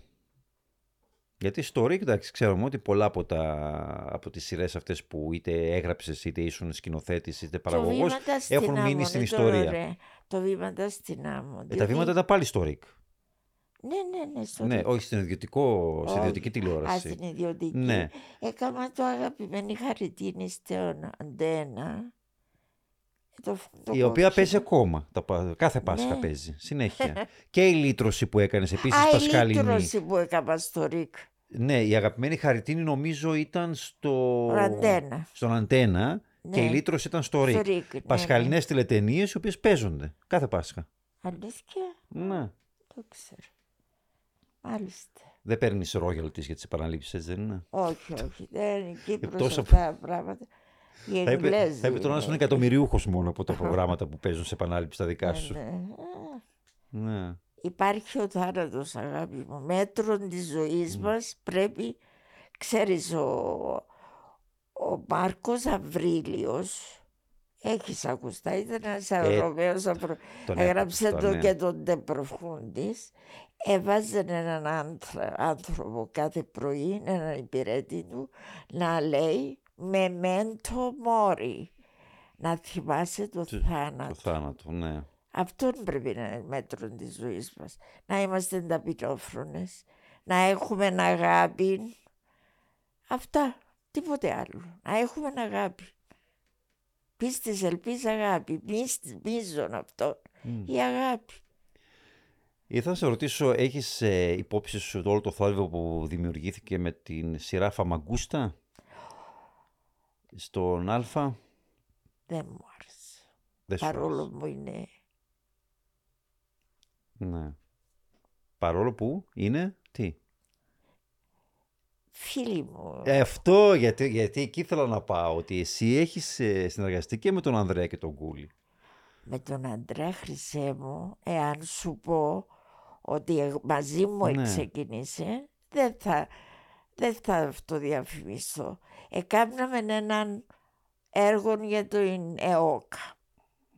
Speaker 1: Γιατί στο ΡΙΚ, εντάξει, ξέρουμε ότι πολλά από, τα, από τις σειρές αυτές που είτε έγραψες, είτε ήσουν σκηνοθέτης, είτε παραγωγός,
Speaker 2: βήματα στην
Speaker 1: έχουν μείνει
Speaker 2: άμμο,
Speaker 1: στην
Speaker 2: είναι τώρα
Speaker 1: ιστορία.
Speaker 2: ωραία. Το βήματα στην άμμο.
Speaker 1: Ε, τα
Speaker 2: διότι-
Speaker 1: βήματα ήταν πάλι στο ΡΙΚ.
Speaker 2: Ναι, ναι, ναι. Στο
Speaker 1: Ναι,
Speaker 2: δι-
Speaker 1: όχι στην ιδιωτικό, στην
Speaker 2: Όχι.
Speaker 1: ιδιωτική
Speaker 2: Α,
Speaker 1: τηλεόραση.
Speaker 2: στην ιδιωτική.
Speaker 1: Ναι.
Speaker 2: Έκανα το αγαπημένη χαριτίνη στον Αντένα. Ε, Το, το
Speaker 1: Η οποία
Speaker 2: κόψιμο.
Speaker 1: παίζει ακόμα. Τα, πα- κάθε Πάσχα
Speaker 2: Ναι.
Speaker 1: παίζει. Συνέχεια. (laughs) και η λύτρωση που έκανες επίσης
Speaker 2: Α, η
Speaker 1: Πασχαλινή.
Speaker 2: λύτρωση που έκανα στο ΡΙΚ.
Speaker 1: Ναι, η αγαπημένη Χαριτίνη νομίζω ήταν στο...
Speaker 2: Αντένα.
Speaker 1: στον Αντένα και
Speaker 2: Ναι.
Speaker 1: η λύτρωση ήταν στο
Speaker 2: Στο
Speaker 1: ΡΙΚ.
Speaker 2: ΡΙΚ. ναι,
Speaker 1: Πασχαλινές τηλετενίες οι οποίες παίζονται κάθε Πάσχα.
Speaker 2: ναι. Αλήθεια,
Speaker 1: Ναι.
Speaker 2: το ξέρω. Μάλιστα.
Speaker 1: Δεν παίρνεις royalties για τις επαναλήψεις, έτσι δεν είναι;
Speaker 2: Όχι, όχι. Δεν είναι Κύπρος
Speaker 1: τόσο-
Speaker 2: αυτά τα πράγματα. Οι
Speaker 1: Θα είπε,
Speaker 2: Εγγλέζοι.
Speaker 1: θα είπε τώρα να είσαι
Speaker 2: είναι.
Speaker 1: εκατομμυρίουχο μόνο από τα προγράμματα που παίζουν σε επανάληψη τα δικά
Speaker 2: Ναι,
Speaker 1: σου.
Speaker 2: ναι. Α,
Speaker 1: Ναι.
Speaker 2: Υπάρχει ο θάνατος αγάπη μου. Μέτρον της ζωής μας πρέπει, ξέρεις, ο, ο Μάρκος Αβρίλιος, έχεις ακουστά, ήταν ένας Ευρωπαίος, απρο...
Speaker 1: τον
Speaker 2: έγραψε
Speaker 1: έπαθα,
Speaker 2: το
Speaker 1: ναι.
Speaker 2: και τον Τεπροφούντης, έβαζε έναν άνθρω- άνθρωπο κάθε πρωί, έναν υπηρέτη του, να λέει με μέντο μόρι, να θυμάσαι το
Speaker 1: Το
Speaker 2: θάνατο.
Speaker 1: θάνατο, ναι.
Speaker 2: Αυτό πρέπει να είναι μέτρο τη ζωή μας. Να είμαστε ταπεινόφρονες, να έχουμε αγάπη. Αυτά. Τίποτε άλλο. Να έχουμε αγάπη. Πίστης, ελπίς, αγάπη. Μίσ- Μίζον αυτό. Η αγάπη.
Speaker 1: Ήθελα να σε ρωτήσω, έχεις ε, υπόψη σου το όλο το θόρυβο που δημιουργήθηκε με την σειρά Φαμαγκούστα; Στον Α.
Speaker 2: Δεν μου άρεσε.
Speaker 1: Δεν σου
Speaker 2: παρόλο
Speaker 1: άρεσε.
Speaker 2: που είναι
Speaker 1: Ναι. Παρόλο που είναι, τι;
Speaker 2: φίλοι μου.
Speaker 1: Ε, αυτό γιατί, γιατί εκεί ήθελα να πάω, ότι εσύ έχεις ε, συνεργαστεί και με τον Ανδρέα και τον Κούλη.
Speaker 2: Με τον Αντρέα Χρυσέ μου, εάν σου πω ότι ε- μαζί μου
Speaker 1: Ναι.
Speaker 2: ξεκίνησε, δεν θα, δεν θα αυτοδιαφημιστώ. Εκάμναμε έναν έργο για το ΕΟΚΑ.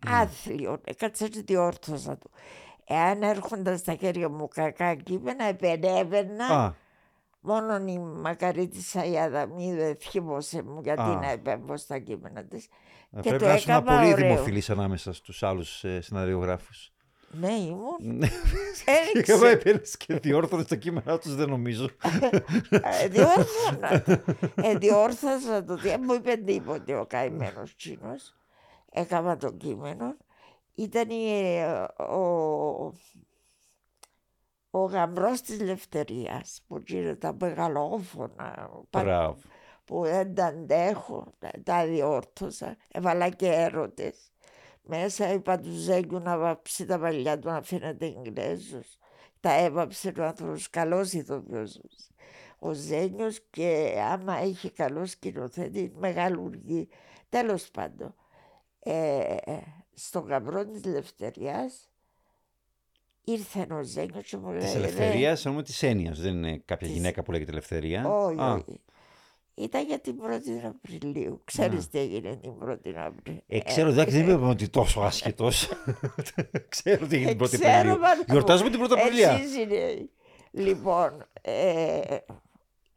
Speaker 2: Άθλιο, έκατσα και διόρθωσα του. Εάν έρχονταν στα χέρια μου κακά κείμενα, επενέβαινα.
Speaker 1: Α,
Speaker 2: Μόνο η Μακαρίτη Σαϊάδα μη ευχήμωσε μου γιατί
Speaker 1: Α.
Speaker 2: να επέμβω στα κείμενα της.
Speaker 1: ε,
Speaker 2: Και
Speaker 1: πρέπει
Speaker 2: το
Speaker 1: να ήσουν
Speaker 2: έκανα
Speaker 1: πολύ
Speaker 2: ωραίο.
Speaker 1: δημοφιλής ανάμεσα στους άλλους ε, σεναριογράφους.
Speaker 2: Ναι, ήμουν.
Speaker 1: Ναι.
Speaker 2: Έριξε.
Speaker 1: Εγώ έπαιρνες και διόρθωνες τα κείμενά τους, δεν νομίζω.
Speaker 2: Ε, διόρθωνα το. Ε, διόρθωσα το. Δεν μου είπε τίποτε ο καημένος τσίνο. Έκανα το κείμενο. Ήταν η, ε, ο, ο γαμπρός της Λευτερίας που γύρω τα μεγαλόφωνα πα-
Speaker 1: Μπράβο.
Speaker 2: που δεν τα αντέχω, τα, τα διόρθωσα. Έβαλα και έρωτες. Μέσα είπα του Ζέγκου να βάψει τα παλιά του να φαίνεται Ιγγλέζος. Τα έβαψε ο άνθρωπος, καλός ηθοποιός. Ο Ζένιος και άμα έχει καλό σκηνοθέτη, μεγαλουργή. Τέλος πάντων, ε, στον γαμπρό της Λευτεριάς ήρθε ο Ζένιος και μου λέει...
Speaker 1: Της
Speaker 2: «Ρε,
Speaker 1: ελευθερίας, εννοούμε της έννοιας. Δεν είναι κάποια
Speaker 2: Της-
Speaker 1: γυναίκα που λέγεται ελευθερία.
Speaker 2: όχι,
Speaker 1: Α,
Speaker 2: όχι. Ήταν για την 1η Απριλίου. Ξέρεις τι έγινε την 1η Απριλίου.
Speaker 1: Ε, ξέρω, εντάξει, δεν είπαμε ότι τόσο άσχετος. (laughs) ξέρω τι έγινε την πρώτη
Speaker 2: Ε, ξέρω,
Speaker 1: Απριλίου.
Speaker 2: μάνα μου.
Speaker 1: Γιορτάζουμε την πρώτη Απριλία.
Speaker 2: Εσείς είναι. Λοιπόν, ε,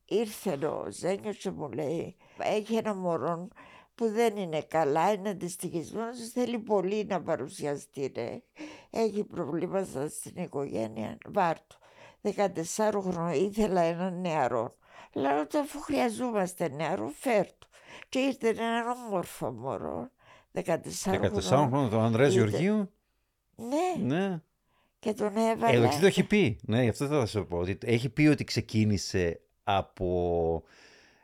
Speaker 2: ήρθε ο Ζένιος και μου λέει έχει ένα μωρό που δεν είναι καλά, είναι αντιστοιχισμένος, θέλει πολύ να παρουσιαστεί. Ρε. Έχει προβλήματα στην οικογένεια, βάρτο. 14 χρόνια ήθελα έναν νεαρό. Λέω ότι αφού χρειαζόμαστε νεαρό, φέρ του. Και ήρθε ένα όμορφο μωρό, 14
Speaker 1: 14
Speaker 2: χρόνια.
Speaker 1: χρόνια τον Ανδρέας
Speaker 2: Είτε-
Speaker 1: Γεωργίου;
Speaker 2: Ναι,
Speaker 1: Ναι.
Speaker 2: και τον
Speaker 1: Ε,
Speaker 2: έβαλε.
Speaker 1: εντάξει, το έχει πει. Ναι, γι' αυτό θα σου πω. Ότι έχει πει ότι ξεκίνησε από,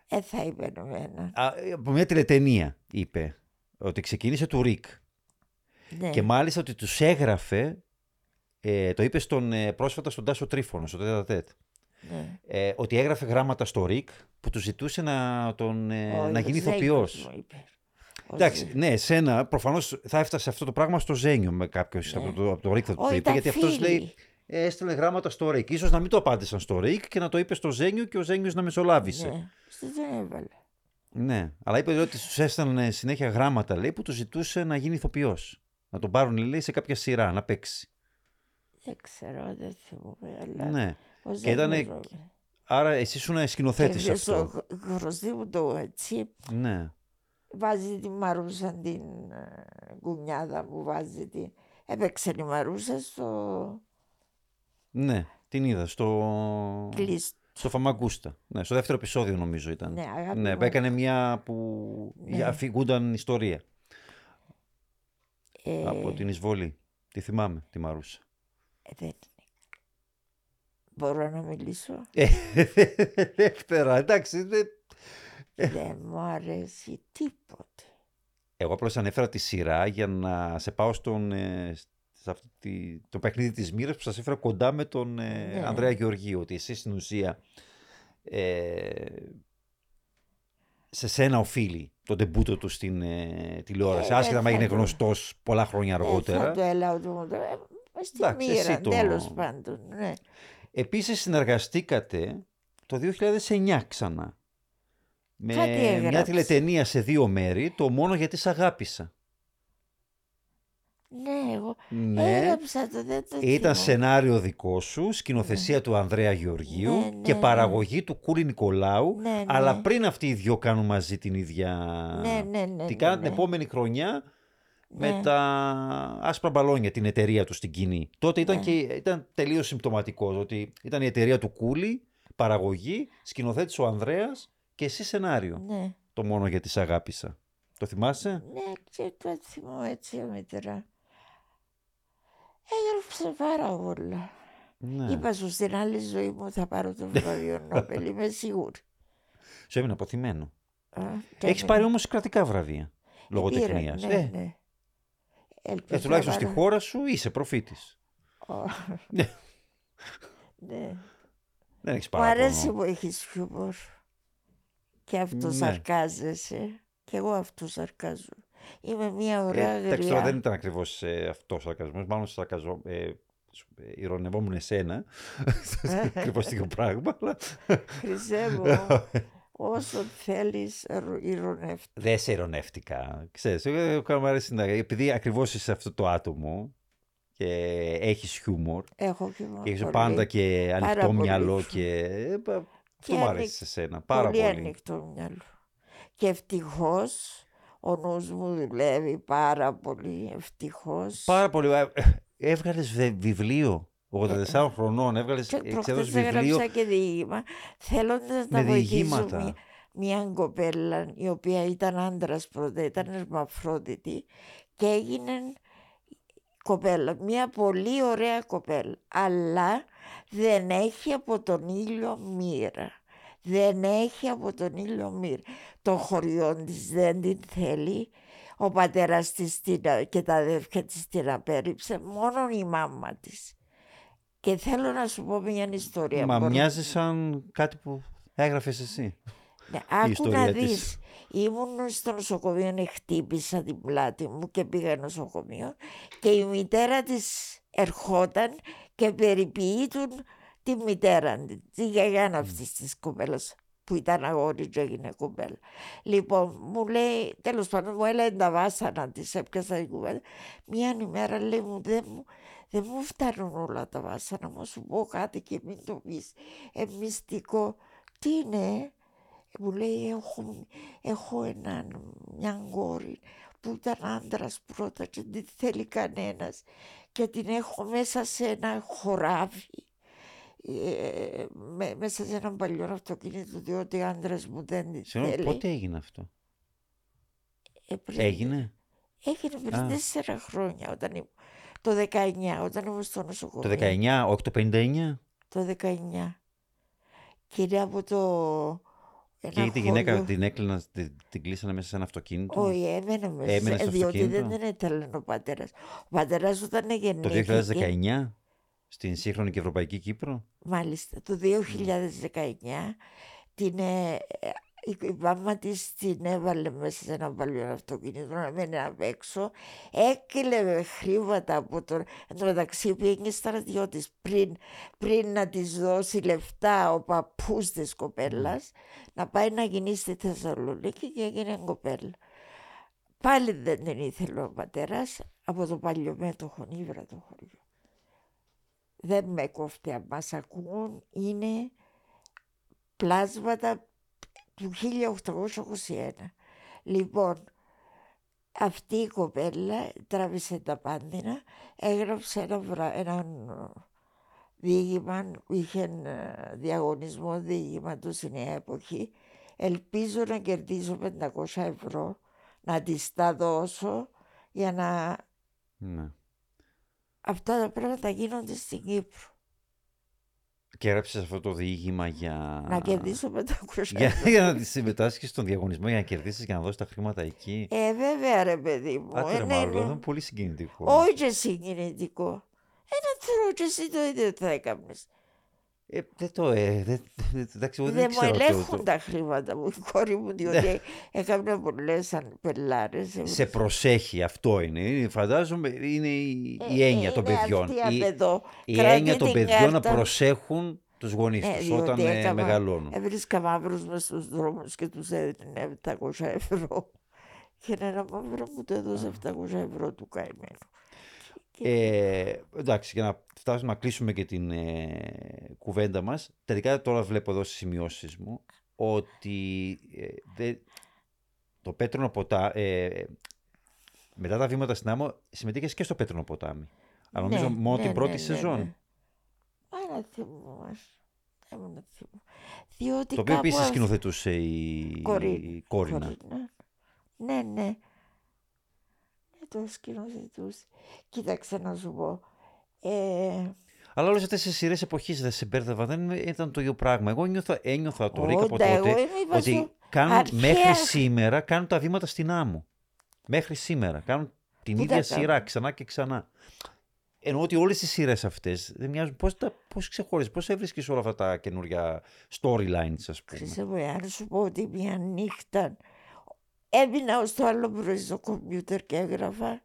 Speaker 2: Ε, θα είπε εμένα.
Speaker 1: α, από μια τηλετενία, είπε. Ότι ξεκίνησε του Ρικ.
Speaker 2: Ναι.
Speaker 1: Και μάλιστα ότι τους έγραφε, ε, το είπε στον, ε, πρόσφατα στον Τάσο Τρίφωνο, στο Τέτα Τέτ,
Speaker 2: ναι.
Speaker 1: ε, ότι έγραφε γράμματα στο Ρικ που του ζητούσε να, τον, ε,
Speaker 2: Ο
Speaker 1: να γίνει
Speaker 2: Ζέγκος
Speaker 1: ηθοποιός.
Speaker 2: μου είπε. Ο
Speaker 1: Εντάξει,
Speaker 2: Ζέ-
Speaker 1: ναι, εσένα προφανώς θα έφτασε αυτό το πράγμα στο Ζένιο με κάποιος
Speaker 2: Ναι.
Speaker 1: από, το, από το Ρικ θα του
Speaker 2: Όχι,
Speaker 1: το είπε.
Speaker 2: ήταν
Speaker 1: Γιατί αυτός
Speaker 2: φίλοι.
Speaker 1: λέει, ε, έστελνε γράμματα στο Ρικ. σω να μην το απάντησαν στο Ρικ και να το είπε στο Ζένιο και ο Ζένιο να μεσολάβησε. Ναι.
Speaker 2: Ναι, στο τον έβαλε.
Speaker 1: αλλά είπε ότι του έστελνε συνέχεια γράμματα λέει, που του ζητούσε να γίνει ηθοποιός. Να τον πάρουν λέει, σε κάποια σειρά, να παίξει.
Speaker 2: Δεν ξέρω, δεν θυμούμαι, αλλά
Speaker 1: Ναι.
Speaker 2: Ο
Speaker 1: Και ήτανε-
Speaker 2: Ζέγκος μου είπε.
Speaker 1: Άρα εσύ ήσουν σκηνοθέτης
Speaker 2: Και
Speaker 1: αυτό.
Speaker 2: στο χρωστή μου το έτσι,
Speaker 1: Ναι.
Speaker 2: βάζει τη Μαρούσα την ε, κουνιάδα μου, βάζει την... Έπαιξε η Μαρούσα στο
Speaker 1: ναι, την είδα στο,
Speaker 2: κλείστο.
Speaker 1: στο Φαμαγκούστα. Ναι, στο δεύτερο επεισόδιο νομίζω ήταν.
Speaker 2: Ναι, αγάπη
Speaker 1: Ναι,
Speaker 2: μου.
Speaker 1: έκανε μια που
Speaker 2: Ναι.
Speaker 1: αφηγούνταν ιστορία
Speaker 2: Ε,
Speaker 1: από την εισβολή. Τη θυμάμαι, τη Μαρούσα.
Speaker 2: ε, δεν είναι. Μπορώ να μιλήσω;
Speaker 1: Ε, (laughs) Δεύτερα, εντάξει. δεν-
Speaker 2: δεν μου αρέσει τίποτε.
Speaker 1: Εγώ απλώς ανέφερα τη σειρά για να σε πάω στον, ε, σε αυτή τη- το παιχνίδι της μοίρας που σας έφερα κοντά με τον ε,
Speaker 2: Ναι.
Speaker 1: Ανδρέα Γεωργίου. Ότι εσύ στην ουσία ε, σε σένα οφείλει το ντεμπούτο του στην ε, τηλεόραση.
Speaker 2: Ε,
Speaker 1: Άσχετα
Speaker 2: δεν
Speaker 1: να έγινε
Speaker 2: θα το-
Speaker 1: γνωστός πολλά χρόνια
Speaker 2: Δεν
Speaker 1: αργότερα.
Speaker 2: θα το έλαω ότι μου το... ε, Στη
Speaker 1: Εντάξει, εσύ
Speaker 2: μοίρα,
Speaker 1: το-
Speaker 2: τέλος πάντων. Ναι.
Speaker 1: Επίσης συνεργαστήκατε το 2009 ξανά. Με
Speaker 2: Κάτι
Speaker 1: μια
Speaker 2: έγραψε.
Speaker 1: τηλετενία σε δύο μέρη, το μόνο γιατί σ' αγάπησα.
Speaker 2: ναι, εγώ
Speaker 1: Ναι,
Speaker 2: έγραψα το, δεν το
Speaker 1: ήταν
Speaker 2: θυμάμαι.
Speaker 1: σενάριο δικό σου, σκηνοθεσία του Ανδρέα Γεωργίου
Speaker 2: Ναι, ναι,
Speaker 1: και
Speaker 2: ναι.
Speaker 1: παραγωγή του Κούλη Νικολάου,
Speaker 2: Ναι, ναι.
Speaker 1: αλλά πριν αυτοί οι δυο κάνουν μαζί την ίδια...
Speaker 2: Ναι, ναι, ναι.
Speaker 1: Τι
Speaker 2: ναι,
Speaker 1: κάναν
Speaker 2: ναι.
Speaker 1: την επόμενη χρονιά με
Speaker 2: Ναι.
Speaker 1: τα άσπρα μπαλόνια, την εταιρεία τους στην κοινή. Τότε ήταν,
Speaker 2: Ναι.
Speaker 1: και, ήταν τελείως συμπτωματικός, ότι ήταν η εταιρεία του Κούλη, παραγωγή, σκηνοθέτης ο Ανδρέας και εσύ σενάριο.
Speaker 2: Ναι,
Speaker 1: Το μόνο γιατί σε αγάπησα. Το θυμάσαι;
Speaker 2: ναι, και το θυμώ έτσι αμύτερα. Έγραψε πάρα πολλά.
Speaker 1: Ναι.
Speaker 2: Είπα σου στην άλλη ζωή μου θα πάρω το βραβείο Νόμπελ, είμαι σίγουρη.
Speaker 1: Σου έμεινε αποθυμένο.
Speaker 2: Α, και
Speaker 1: Έχεις
Speaker 2: έμεινε.
Speaker 1: πάρει όμως κρατικά βραβεία.
Speaker 2: Πήρα,
Speaker 1: Λογοτεχνίας.
Speaker 2: Ναι,
Speaker 1: Ε,
Speaker 2: ναι. Ελπίζω
Speaker 1: Ε, τουλάχιστον
Speaker 2: να
Speaker 1: στη
Speaker 2: πάρω-
Speaker 1: χώρα σου είσαι προφήτης.
Speaker 2: Ω,
Speaker 1: Ναι.
Speaker 2: ναι.
Speaker 1: Δεν έχεις
Speaker 2: Μου αρέσει
Speaker 1: παράπονο.
Speaker 2: που έχεις χιούμορ. Και αυτό
Speaker 1: Ναι.
Speaker 2: σαρκάζεσαι. Και εγώ αυτό σαρκάζω. Είμαι μια ωραία
Speaker 1: Ε, εντάξει, τώρα δεν
Speaker 2: γριά.
Speaker 1: ήταν ακριβώς ε, αυτός ο σαρκασμός, μάλλον σαρκαζό, ε, σου- ε, ηρωνευόμουν εσένα, (laughs) ακριβώς το ίδιο πράγμα, αλλά
Speaker 2: Χρυσέ μου, (laughs) όσο θέλεις ρου- ηρωνεύτε.
Speaker 1: δεν σε ηρωνεύτηκα. Ξέρεις, εγώ μου αρέσει να... Επειδή ακριβώς είσαι αυτό το άτομο και έχεις χιούμορ
Speaker 2: Έχω χιούμορ.
Speaker 1: και έχεις
Speaker 2: πολύ.
Speaker 1: πάντα και
Speaker 2: Πάρα
Speaker 1: ανοιχτό
Speaker 2: πολύ.
Speaker 1: μυαλό και... ε, πα- Αυτό μου αρέσει
Speaker 2: ανοιχ-
Speaker 1: σε σένα, πάρα
Speaker 2: πολύ.
Speaker 1: πολύ.
Speaker 2: ανοιχτό μυαλό. Και ευτυχώς ο νους μου δουλεύει πάρα πολύ. Ευτυχώς.
Speaker 1: Πάρα πολύ. Ε, Έβγαλες βε- βιβλίο, 84 χρονών, έβγαλες,
Speaker 2: Και
Speaker 1: εξέδωσες
Speaker 2: προχθές
Speaker 1: βιβλίο
Speaker 2: έγραψα και διήγημα θέλοντας να
Speaker 1: με
Speaker 2: βοηθήσω
Speaker 1: διηγήματα.
Speaker 2: μια, μια κοπέλα η οποία ήταν άντρας πρώτα, ήταν ερμαφρόδιτη και έγινε κοπέλα, μια πολύ ωραία κοπέλα αλλά δεν έχει από τον ήλιο μοίρα. Δεν έχει από τον ήλιο μοίρα. Το χωριό της δεν την θέλει. Ο πατέρας της την, και τα αδέρφια της την απέρριψε. Μόνο η μάμα της. Και θέλω να σου πω μια ιστορία.
Speaker 1: Μα
Speaker 2: Μπορώ-
Speaker 1: μοιάζει σαν κάτι που έγραφες εσύ.
Speaker 2: Ναι, άκου
Speaker 1: ιστορία
Speaker 2: να
Speaker 1: της.
Speaker 2: δεις. Ήμουν στο νοσοκομείο, ναι, χτύπησα την πλάτη μου και πήγα νοσοκομείο και η μητέρα της ερχόταν και περιποιήτουν τη μητέρα της, τη γιαγιά αυτής της κοπέλας που ήταν αγόρι και έγινε κοπέλα. Λοιπόν, μου λέει, τέλος πάντων μου έλεγε τα βάσανα της, έπιασα την κουβέντα. Μια ημέρα λέει μου, δεν μου, δεν μου φτάνουν όλα τα βάσανα, μου σου πω κάτι και μην το πεις. Ε, μυστικό. Τι είναι, ε; μου λέει έχω, έχω έναν, μια κόρη που ήταν άντρας πρώτα και δεν τη θέλει κανένας και την έχω μέσα σε ένα χωράφι ε, με- μέσα σε ένα παλιό αυτοκίνητο διότι ο άντρας μου δεν τη
Speaker 1: Συγγνώμη,
Speaker 2: θέλει.
Speaker 1: πότε έγινε αυτό;
Speaker 2: Ε, πριν-
Speaker 1: Έγινε;
Speaker 2: Έγινε πριν
Speaker 1: Α.
Speaker 2: τέσσερα χρόνια όταν ήμουν, το 19 όταν ήμουν στο
Speaker 1: το
Speaker 2: νοσοκομείο.
Speaker 1: 19, όχι το 59.
Speaker 2: Το 19. Και είναι από το...
Speaker 1: Και
Speaker 2: ένα
Speaker 1: τη γυναίκα
Speaker 2: χωριό-
Speaker 1: την έκλειναν, την, την κλείσανε μέσα σε ένα αυτοκίνητο.
Speaker 2: Όχι, έμενε μέσα.
Speaker 1: Έμενε στο
Speaker 2: διότι
Speaker 1: αυτοκίνητο.
Speaker 2: δεν ήθελε ο πατέρας. Ο πατέρας όταν
Speaker 1: Το
Speaker 2: γεννήθηκε.
Speaker 1: 2019 στην σύγχρονη και ευρωπαϊκή Κύπρο.
Speaker 2: Μάλιστα, το 2019 την, ε, ε, η η μάμα της την έβαλε μέσα σε ένα παλιό αυτοκίνητο να μένει απ' έξω. Έκλεβε χρήματα από τον. Εν τω μεταξύ πήγε στρατιώτη πριν, πριν να της δώσει λεφτά ο παππούς της κοπέλας να πάει να γίνει στη Θεσσαλονίκη και έγινε κοπέλα. Πάλι δεν την ήθελε ο πατέρας από το παλιό μέτοχο Ήβρα το χωριό. Δεν με κόφτει αν μας ακούν, είναι πλάσματα του 1821. Λοιπόν, αυτή η κοπέλα τράβησε τα πάντινα, έγραψε ένα, βρα... έναν διήγημα, είχε ε, διαγωνισμό διήγημα του στη νέα εποχή. Ελπίζω να κερδίσω 500 ευρώ, να της τα δώσω για να
Speaker 1: Ναι.
Speaker 2: αυτά τα πράγματα γίνονται στην Κύπρο.
Speaker 1: Και έγραψε αυτό το διήγημα για.
Speaker 2: Να κερδίσω 500 (laughs)
Speaker 1: Για,
Speaker 2: ευρώ.
Speaker 1: για να συμμετάσχεις στον διαγωνισμό για να κερδίσεις και να δώσεις τα χρήματα εκεί.
Speaker 2: Ε, βέβαια ρε παιδί μου.
Speaker 1: Άντε
Speaker 2: Ε,
Speaker 1: ρε
Speaker 2: ναι,
Speaker 1: Μάρουλα,
Speaker 2: ναι.
Speaker 1: αυτό είναι πολύ συγκινητικό.
Speaker 2: Όχι και συγκινητικό. Ένα θέλω και εσύ το ίδιο θα έκαμνες.
Speaker 1: Ε, δεν το. Ε, δεν, δεν, εντάξει, εγώ
Speaker 2: Δεν
Speaker 1: δεν
Speaker 2: μου
Speaker 1: ξέρω. το-
Speaker 2: ελέγχουν
Speaker 1: το-
Speaker 2: τα χρήματα μου, η (laughs) κόρη μου, διότι έκανα πολλές σαν πελάρες.
Speaker 1: Σε προσέχει, αυτό είναι. Είναι- Φαντάζομαι είναι η, η
Speaker 2: Ε,
Speaker 1: έννοια των
Speaker 2: είναι
Speaker 1: παιδιών.
Speaker 2: αυτή
Speaker 1: Η,
Speaker 2: απεδό.
Speaker 1: η
Speaker 2: Κρατεί
Speaker 1: έννοια των
Speaker 2: την
Speaker 1: παιδιών να
Speaker 2: κάρτα.
Speaker 1: προσέχουν τους γονείς
Speaker 2: Ναι,
Speaker 1: τους
Speaker 2: διότι
Speaker 1: όταν ε,
Speaker 2: έκανα-
Speaker 1: μεγαλώνουν.
Speaker 2: Έβρισκα μαύρους μες στους δρόμους και τους έδινε 700 ευρώ. Και ένα μαύρο μου το έδωσε 700 ευρώ του καημένου.
Speaker 1: Ε, εντάξει, για να φτάσουμε να κλείσουμε και την ε, κουβέντα μας, τελικά τώρα βλέπω εδώ στις σημειώσεις μου ότι ε, δε- το Πέτρονο ποτάμι, ε, μετά τα βήματα στην άμμο, συμμετείχες και στο Πέτρονο ποτάμι. Αλλά νομίζω
Speaker 2: Ναι,
Speaker 1: μόνο
Speaker 2: ναι,
Speaker 1: την πρώτη
Speaker 2: ναι, ναι,
Speaker 1: σεζόν.
Speaker 2: ναι. Άρα θυμόμαστε. Έμενα θυμό. Διότι
Speaker 1: Το οποίο
Speaker 2: κάπου
Speaker 1: επίσης
Speaker 2: αυ-
Speaker 1: σκηνοθετούσε η,
Speaker 2: Κορίνα.
Speaker 1: η Κόρινα.
Speaker 2: Κορίνα. Ναι, ναι. Ναι, το σκηνοθετούσε. Κοίταξε να σου πω. Ε,
Speaker 1: Αλλά όλες αυτές οι σειρές εποχής δεν σε μπέρδευα, δεν ήταν το ίδιο πράγμα. Εγώ νιώθα, ένιωθα το ρίκα από
Speaker 2: Όντα, εγώ
Speaker 1: τότε
Speaker 2: είμαι είπα
Speaker 1: ότι
Speaker 2: σου,
Speaker 1: κάνουν
Speaker 2: αρχαία-
Speaker 1: μέχρι σήμερα κάνουν τα βήματα στην άμμο. Μέχρι σήμερα. Κάνουν την
Speaker 2: Πού
Speaker 1: ίδια
Speaker 2: τα
Speaker 1: σειρά
Speaker 2: κάνουν;
Speaker 1: ξανά και ξανά. Ενώ ότι όλες οι σειρές αυτές δεν μοιάζουν. Πώς, τα, πώς ξεχώριζες, πώς έβρισκες όλα αυτά τα καινούργια storylines, ας πούμε;
Speaker 2: Χρυσέ μου, αν σου πω ότι μια νύχτα έμεινα ως το άλλο πρωί στο κομπιούτερ και έγραφα,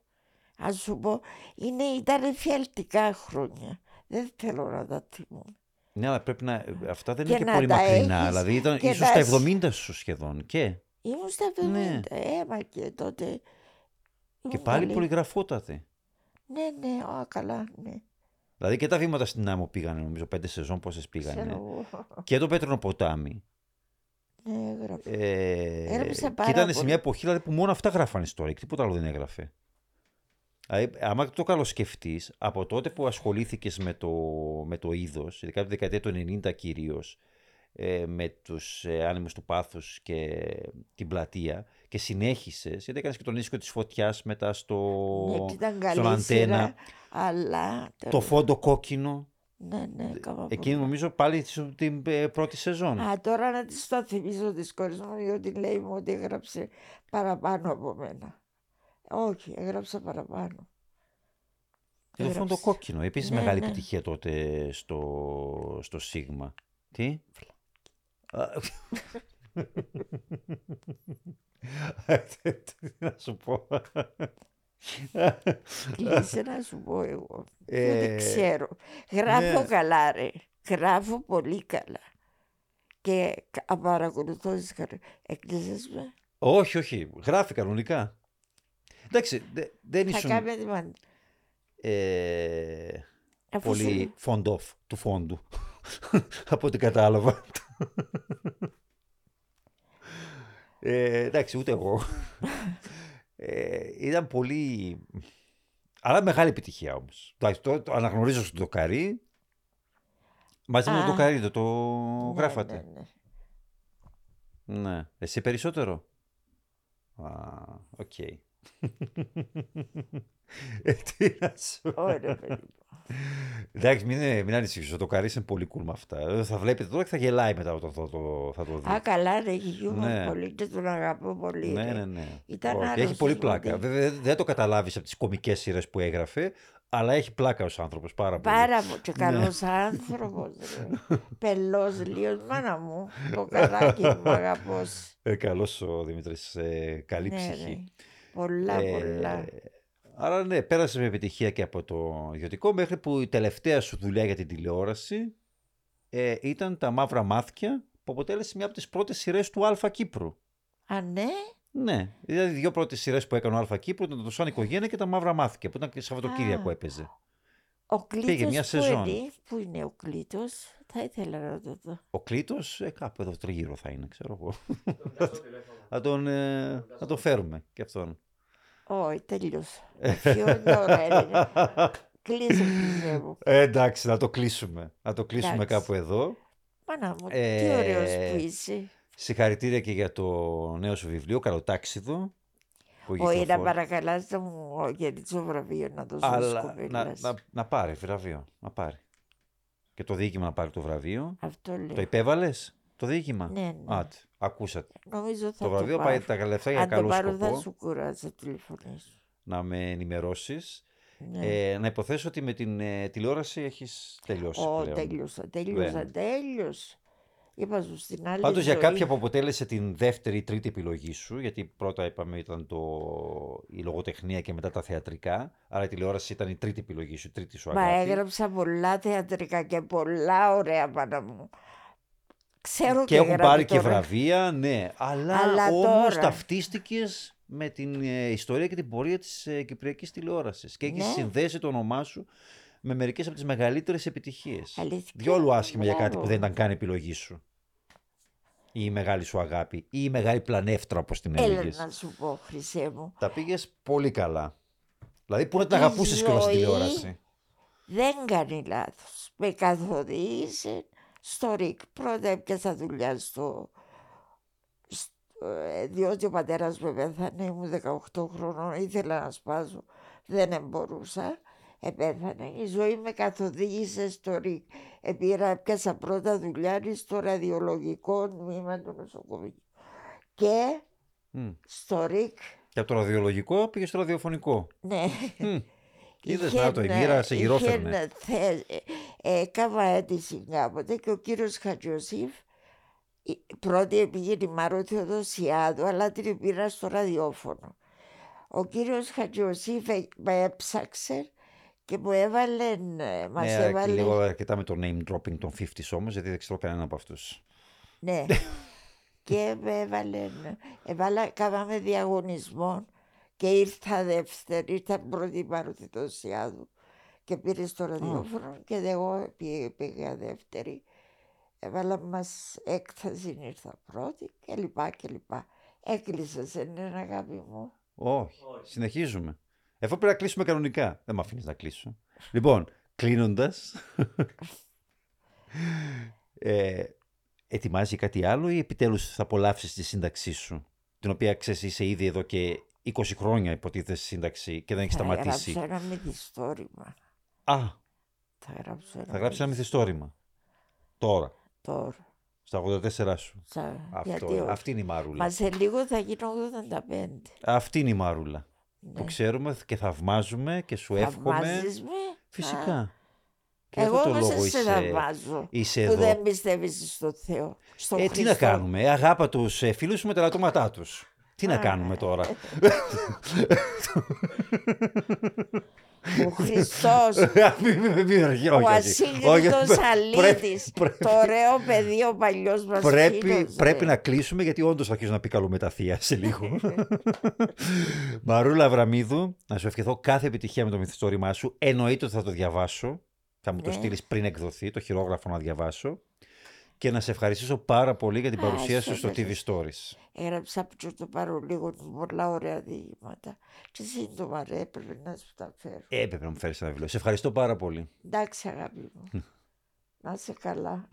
Speaker 2: αν σου πω, είναι, ήταν εφιαλτικά χρόνια. Δεν θέλω να τα θυμούμαι.
Speaker 1: Ναι, αλλά πρέπει να. Αυτά δεν
Speaker 2: Και
Speaker 1: είναι και
Speaker 2: να
Speaker 1: πολύ
Speaker 2: τα
Speaker 1: μακρινά.
Speaker 2: έχεις
Speaker 1: Δηλαδή ήταν
Speaker 2: και
Speaker 1: ίσως
Speaker 2: να
Speaker 1: στα
Speaker 2: σ-
Speaker 1: 70 σου σχεδόν. Και,
Speaker 2: Ήμουν στα 70,
Speaker 1: Ναι.
Speaker 2: ε, μα και τότε.
Speaker 1: και
Speaker 2: ήμουν
Speaker 1: πάλι
Speaker 2: καλή.
Speaker 1: πολυγραφότατε.
Speaker 2: Ναι, ναι, α, καλά, ναι.
Speaker 1: Δηλαδή και τα βήματα στην άμμο πήγανε, νομίζω, πέντε σεζόν πόσες
Speaker 2: Ξέρω
Speaker 1: πήγανε.
Speaker 2: εγώ.
Speaker 1: Και το Πέτρονο Ποτάμι.
Speaker 2: Ναι, έγραφε.
Speaker 1: Ε,
Speaker 2: Έγραψε
Speaker 1: και
Speaker 2: πάρα
Speaker 1: ήταν σε
Speaker 2: πολύ.
Speaker 1: μια εποχή δηλαδή, που μόνο αυτά γράφανε ιστορία και τίποτα άλλο δεν έγραφε. Δηλαδή, άμα το καλοσκεφτείς, από τότε που ασχολήθηκες με το, με το είδος, ειδικά από τη δεκαετία του 90 κυρίως, ε, με τους ε, άνεμους του πάθους και την πλατεία και συνέχισες, γιατί έκανες και τον ίσκο της φωτιάς μετά στο,
Speaker 2: Ναι, και ήταν
Speaker 1: στον
Speaker 2: καλή σειρά,
Speaker 1: αντένα,
Speaker 2: αλλά...
Speaker 1: το φόντο κόκκινο.
Speaker 2: Ναι, ναι, κάμα
Speaker 1: Εκείνη νομίζω πάλι σου- την ε, πρώτη σεζόν.
Speaker 2: Α, τώρα να της το θυμίσω της κόρης μου, διότι λέει μου ότι έγραψε παραπάνω από μένα. Όχι, έγραψα παραπάνω.
Speaker 1: Και το φόντο
Speaker 2: έγραψε.
Speaker 1: κόκκινο. Επίσης
Speaker 2: Ναι,
Speaker 1: μεγάλη
Speaker 2: ναι.
Speaker 1: επιτυχία τότε στο, στο Σίγμα. Τι; Α, (laughs) Τι να σου πω.
Speaker 2: Κλείσε να σου πω εγώ.
Speaker 1: Ε,
Speaker 2: Δεν ξέρω. Γράφω
Speaker 1: ναι.
Speaker 2: καλά ρε. Γράφω πολύ καλά. Και κα- παρακολουθώ τις χαρ... Έκλεισες με.
Speaker 1: όχι, όχι. Γράφει κανονικά. Εντάξει, δε- δεν
Speaker 2: Θα
Speaker 1: ήσουν
Speaker 2: κάνουμε τη μαν-
Speaker 1: ε,
Speaker 2: Αφού σου-
Speaker 1: πολύ φοντόφ του φόντου. (laughs) Από ό,τι κατάλαβα. (laughs) ε, εντάξει, ούτε εγώ. (laughs) ε, ήταν πολύ... Αλλά μεγάλη επιτυχία όμως. Εντάξει, Το, το αναγνωρίζω στο Ντοκαρί. Μαζί με
Speaker 2: Α.
Speaker 1: το Ντοκαρί δεν το
Speaker 2: Ναι,
Speaker 1: γράφατε.
Speaker 2: ναι, ναι.
Speaker 1: Ναι. Εσύ περισσότερο; Α, οκ. ε, τι να σου
Speaker 2: Ωραία, παιδί.
Speaker 1: Εντάξει, μην, μην ανησυχείς, το Καρύς είναι πολύ cool με αυτά. Ε, Θα βλέπετε τώρα και θα γελάει μετά όταν θα το, θα το δει.
Speaker 2: Α, καλά, ρε, έχει χιούμορ
Speaker 1: Ναι.
Speaker 2: πολύ και τον αγαπώ πολύ.
Speaker 1: ναι,
Speaker 2: ρε.
Speaker 1: ναι, ναι.
Speaker 2: Ήταν
Speaker 1: Όχι,
Speaker 2: άρρωστος
Speaker 1: έχει πολύ πλάκα.
Speaker 2: πολύ.
Speaker 1: Βέβαια δεν- δεν το καταλάβεις από τις κομικές σειρές που έγραφε, αλλά έχει πλάκα ως άνθρωπος πάρα πολύ.
Speaker 2: Πάρα πολύ και
Speaker 1: Ναι.
Speaker 2: καλός άνθρωπος. ρε. Πελός λίγο, μάνα μου. Το καράκι μου, αγαπώς.
Speaker 1: Ε, καλός ο Δημήτρης, ε, καλή
Speaker 2: Ναι,
Speaker 1: ψυχή.
Speaker 2: ρε. Πολλά,
Speaker 1: Ε,
Speaker 2: πολλά.
Speaker 1: Άρα ναι, πέρασε με επιτυχία και από το ιδιωτικό μέχρι που η τελευταία σου δουλειά για την τηλεόραση ε, ήταν τα Μαύρα Μάθηκια που αποτέλεσε μια από τις πρώτες σειρές του Αλφα Κύπρου.
Speaker 2: Α, ναι;
Speaker 1: Ναι, δηλαδή οι δύο πρώτες σειρές που έκανε ο Αλφα Κύπρου ήταν το Σαν Οικογένεια και τα Μαύρα Μάθηκια που ήταν και Σαββατοκύριακο
Speaker 2: Α.
Speaker 1: έπαιζε.
Speaker 2: Ο Κλήτος
Speaker 1: μια
Speaker 2: που
Speaker 1: σεζόν.
Speaker 2: είναι, πού είναι ο Κλήτος, θα ήθελα να το δω.
Speaker 1: Ο Κλήτος ε, κάπου εδώ τριγύρω θα είναι, ξέρω εγώ. θα, τον, ε, θα τον φέρουμε και αυτόν.
Speaker 2: Όχι, τελείωσα. Ποιο είναι ώρα, είναι. Κλείσε, κλείσε μου.
Speaker 1: Ε, εντάξει, να το κλείσουμε. Να το κλείσουμε
Speaker 2: Εντάξει.
Speaker 1: κάπου εδώ.
Speaker 2: Μάνα μου, τι
Speaker 1: Ε,
Speaker 2: ωραίος που είσαι.
Speaker 1: Συγχαρητήρια και για το νέο σου βιβλίο, Καλοτάξιδο. Που
Speaker 2: Όχι, να
Speaker 1: κυκλοφόρησε.
Speaker 2: παρακαλάς να μου γεννήσω βραβείο να δώσω στις
Speaker 1: Αλλά να,
Speaker 2: κοπέλες.
Speaker 1: να, να πάρει βραβείο. Να πάρει. Και το διοίκημα να πάρει το βραβείο.
Speaker 2: Αυτό λέω.
Speaker 1: Το υπέβαλες; Το διοίκημα.
Speaker 2: Ναι, ναι.
Speaker 1: Άτε, ακούσατε.
Speaker 2: Νομίζω θα
Speaker 1: Το βραβείο
Speaker 2: πάρω.
Speaker 1: πάει τα λεφτά για
Speaker 2: Αν το
Speaker 1: καλό
Speaker 2: πάρω
Speaker 1: σκοπό.
Speaker 2: θα σου κουράζει να τηλεφωνήσω.
Speaker 1: Να με ενημερώσεις.
Speaker 2: Ναι.
Speaker 1: Ε, να υποθέσω ότι με την ε, τηλεόραση έχεις τελειώσει.
Speaker 2: Ω,
Speaker 1: πλέον.
Speaker 2: τέλειωσα, τέλειωσα,
Speaker 1: Δεν.
Speaker 2: τέλειωσα. Είπα σου στην άλλη
Speaker 1: Πάντως για
Speaker 2: ζωή.
Speaker 1: κάποια που αποτέλεσε την δεύτερη ή τρίτη επιλογή σου, γιατί πρώτα είπαμε ήταν το... η λογοτεχνία και μετά τα θεατρικά, άρα η τηλεόραση ήταν η τρίτη επιλογή σου, η τρίτη σου
Speaker 2: Μα
Speaker 1: αγάπη.
Speaker 2: έγραψα πολλά θεατρικά και πολλά ωραία πάνω μου. Ξέρω
Speaker 1: και
Speaker 2: και
Speaker 1: έχουν
Speaker 2: γράφει
Speaker 1: πάρει και
Speaker 2: τώρα.
Speaker 1: βραβεία, ναι. Αλλά,
Speaker 2: Αλλά
Speaker 1: όμως
Speaker 2: τώρα.
Speaker 1: ταυτίστηκες με την ε, ιστορία και την πορεία της ε, κυπριακής τηλεόρασης και έχεις
Speaker 2: Ναι.
Speaker 1: συνδέσει το όνομά σου με μερικές από τις μεγαλύτερες επιτυχίες.
Speaker 2: Αλήθεια,
Speaker 1: Διόλου άσχημα για κάτι
Speaker 2: μπράβο.
Speaker 1: που δεν ήταν καν επιλογή σου. Ή η μεγάλη σου αγάπη, ή η μεγάλη πλανεύτρα όπως την
Speaker 2: Έλα
Speaker 1: έλεγες.
Speaker 2: να σου πω, Χρυσέ μου.
Speaker 1: Τα πήγες πολύ καλά. Δηλαδή που να την
Speaker 2: Η
Speaker 1: αγαπούσες κιόλας στην
Speaker 2: ζωή
Speaker 1: τηλεόραση;
Speaker 2: Δεν κάνει λάθος. Με καθοδήγησε στο ΡΙΚ. Πρώτα έπιασα δουλειά στο... στο- ε, διότι ο πατέρας μου πέθανε, ήμουν 18 χρονών, ήθελα να σπάσω, δεν μπορούσα. Επέθανε. Η ζωή με καθοδήγησε στο ΡΙΚ. Επήρα, έπιασα πρώτα δουλειά στο ραδιολογικό τμήμα του νοσοκομείου. Και
Speaker 1: Μμ.
Speaker 2: στο ΡΙΚ
Speaker 1: Και από το ραδιολογικό πήγες στο ραδιοφωνικό.
Speaker 2: Ναι.
Speaker 1: Είδες να το, η μοίρα σε γυρόφερνε.
Speaker 2: Έκανα αίτηση κάποτε και ο κύριος Χατζιωσήφ πρώτη πήγε η Μάρο Θεοδοσιάδου αλλά την πήρα στο ραδιόφωνο. Ο κύριος Χατζιωσήφ με έψαξε και μου έβαλε, μας
Speaker 1: ναι,
Speaker 2: έβαλε...
Speaker 1: Λίγο αρκετά με το name dropping των 50 όμως, γιατί δεν ξέρω κανένα από αυτούς.
Speaker 2: Ναι. (laughs) και με έβαλε, έβαλα, κάναμε διαγωνισμό και ήρθα δεύτερη, ήρθα πρώτη παρουσιασιάδου και πήρε στο ραδιόφωνο και εγώ πήγα δεύτερη. Έβαλα μας έκθεση, ήρθα πρώτη και λοιπά και λοιπά. Έκλεισε σε ένα αγάπη μου.
Speaker 1: Όχι, συνεχίζουμε. Εφού πρέπει να κλείσουμε κανονικά. Δεν με αφήνεις να κλείσω. λοιπόν, κλείνοντας. (laughs) ε, ετοιμάζει κάτι άλλο ή επιτέλους θα απολαύσεις τη σύνταξή σου, την οποία ξέρεις είσαι ήδη εδώ και 20 χρόνια υποτίθεται σύνταξη και δεν έχει σταματήσει.
Speaker 2: Θα γράψω ένα μυθιστόρημα.
Speaker 1: Α,
Speaker 2: θα γράψω ένα,
Speaker 1: θα γράψει ένα μυθιστόρημα. Τώρα.
Speaker 2: Τώρα.
Speaker 1: Στα 84 σου.
Speaker 2: Σα...
Speaker 1: Αυτό, αυτή είναι η Μάρουλα.
Speaker 2: Μα σε λίγο θα γίνω 85.
Speaker 1: Αυτή είναι η Μάρουλα.
Speaker 2: Ναι.
Speaker 1: Που ξέρουμε και θαυμάζουμε και σου εύχομαι.
Speaker 2: Θαυμάζεις με;
Speaker 1: Φυσικά.
Speaker 2: Α.
Speaker 1: Και
Speaker 2: Εγώ
Speaker 1: αυτό το
Speaker 2: όμως
Speaker 1: λόγο
Speaker 2: σε
Speaker 1: είσαι,
Speaker 2: θαυμάζω
Speaker 1: είσαι
Speaker 2: που
Speaker 1: εδώ.
Speaker 2: δεν πιστεύεις στο Θεό. Στο
Speaker 1: Ε, τι να κάνουμε, ε, αγάπα τους ε, φίλους σου με τα λατώματά τους. Τι να
Speaker 2: Α.
Speaker 1: κάνουμε τώρα;
Speaker 2: Ο Χριστός,
Speaker 1: Μη- μη- μη- μη- όχι,
Speaker 2: ο
Speaker 1: όχι, όχι.
Speaker 2: ασύγκριτος
Speaker 1: Όχι,
Speaker 2: αλήτης,
Speaker 1: πρέπει-
Speaker 2: το ωραίο παιδί ο παλιός μας
Speaker 1: Πρέπει,
Speaker 2: φίλος,
Speaker 1: πρέπει
Speaker 2: ρε.
Speaker 1: να κλείσουμε γιατί όντως θα αρχίσουν να πει καλομεταθεία σε λίγο. Μαρούλα Αβραμίδου, να σου ευχηθώ κάθε επιτυχία με το μυθιστόρημά σου. Εννοείται ότι θα το διαβάσω. Θα μου το
Speaker 2: Ναι.
Speaker 1: στείλεις πριν εκδοθεί, το χειρόγραφο να διαβάσω. Και να σε ευχαριστήσω πάρα πολύ για την
Speaker 2: Α,
Speaker 1: παρουσία σου στο TV
Speaker 2: ευχαριστώ.
Speaker 1: Stories.
Speaker 2: Έγραψα από το παρολίγο πολλά ωραία διηγήματα και σύντομα ρε, έπρεπε να σου τα φέρω.
Speaker 1: Έπρεπε να μου φέρεις ένα βιβλίο. Σε ευχαριστώ πάρα πολύ.
Speaker 2: Εντάξει αγάπη μου. Να είσαι καλά.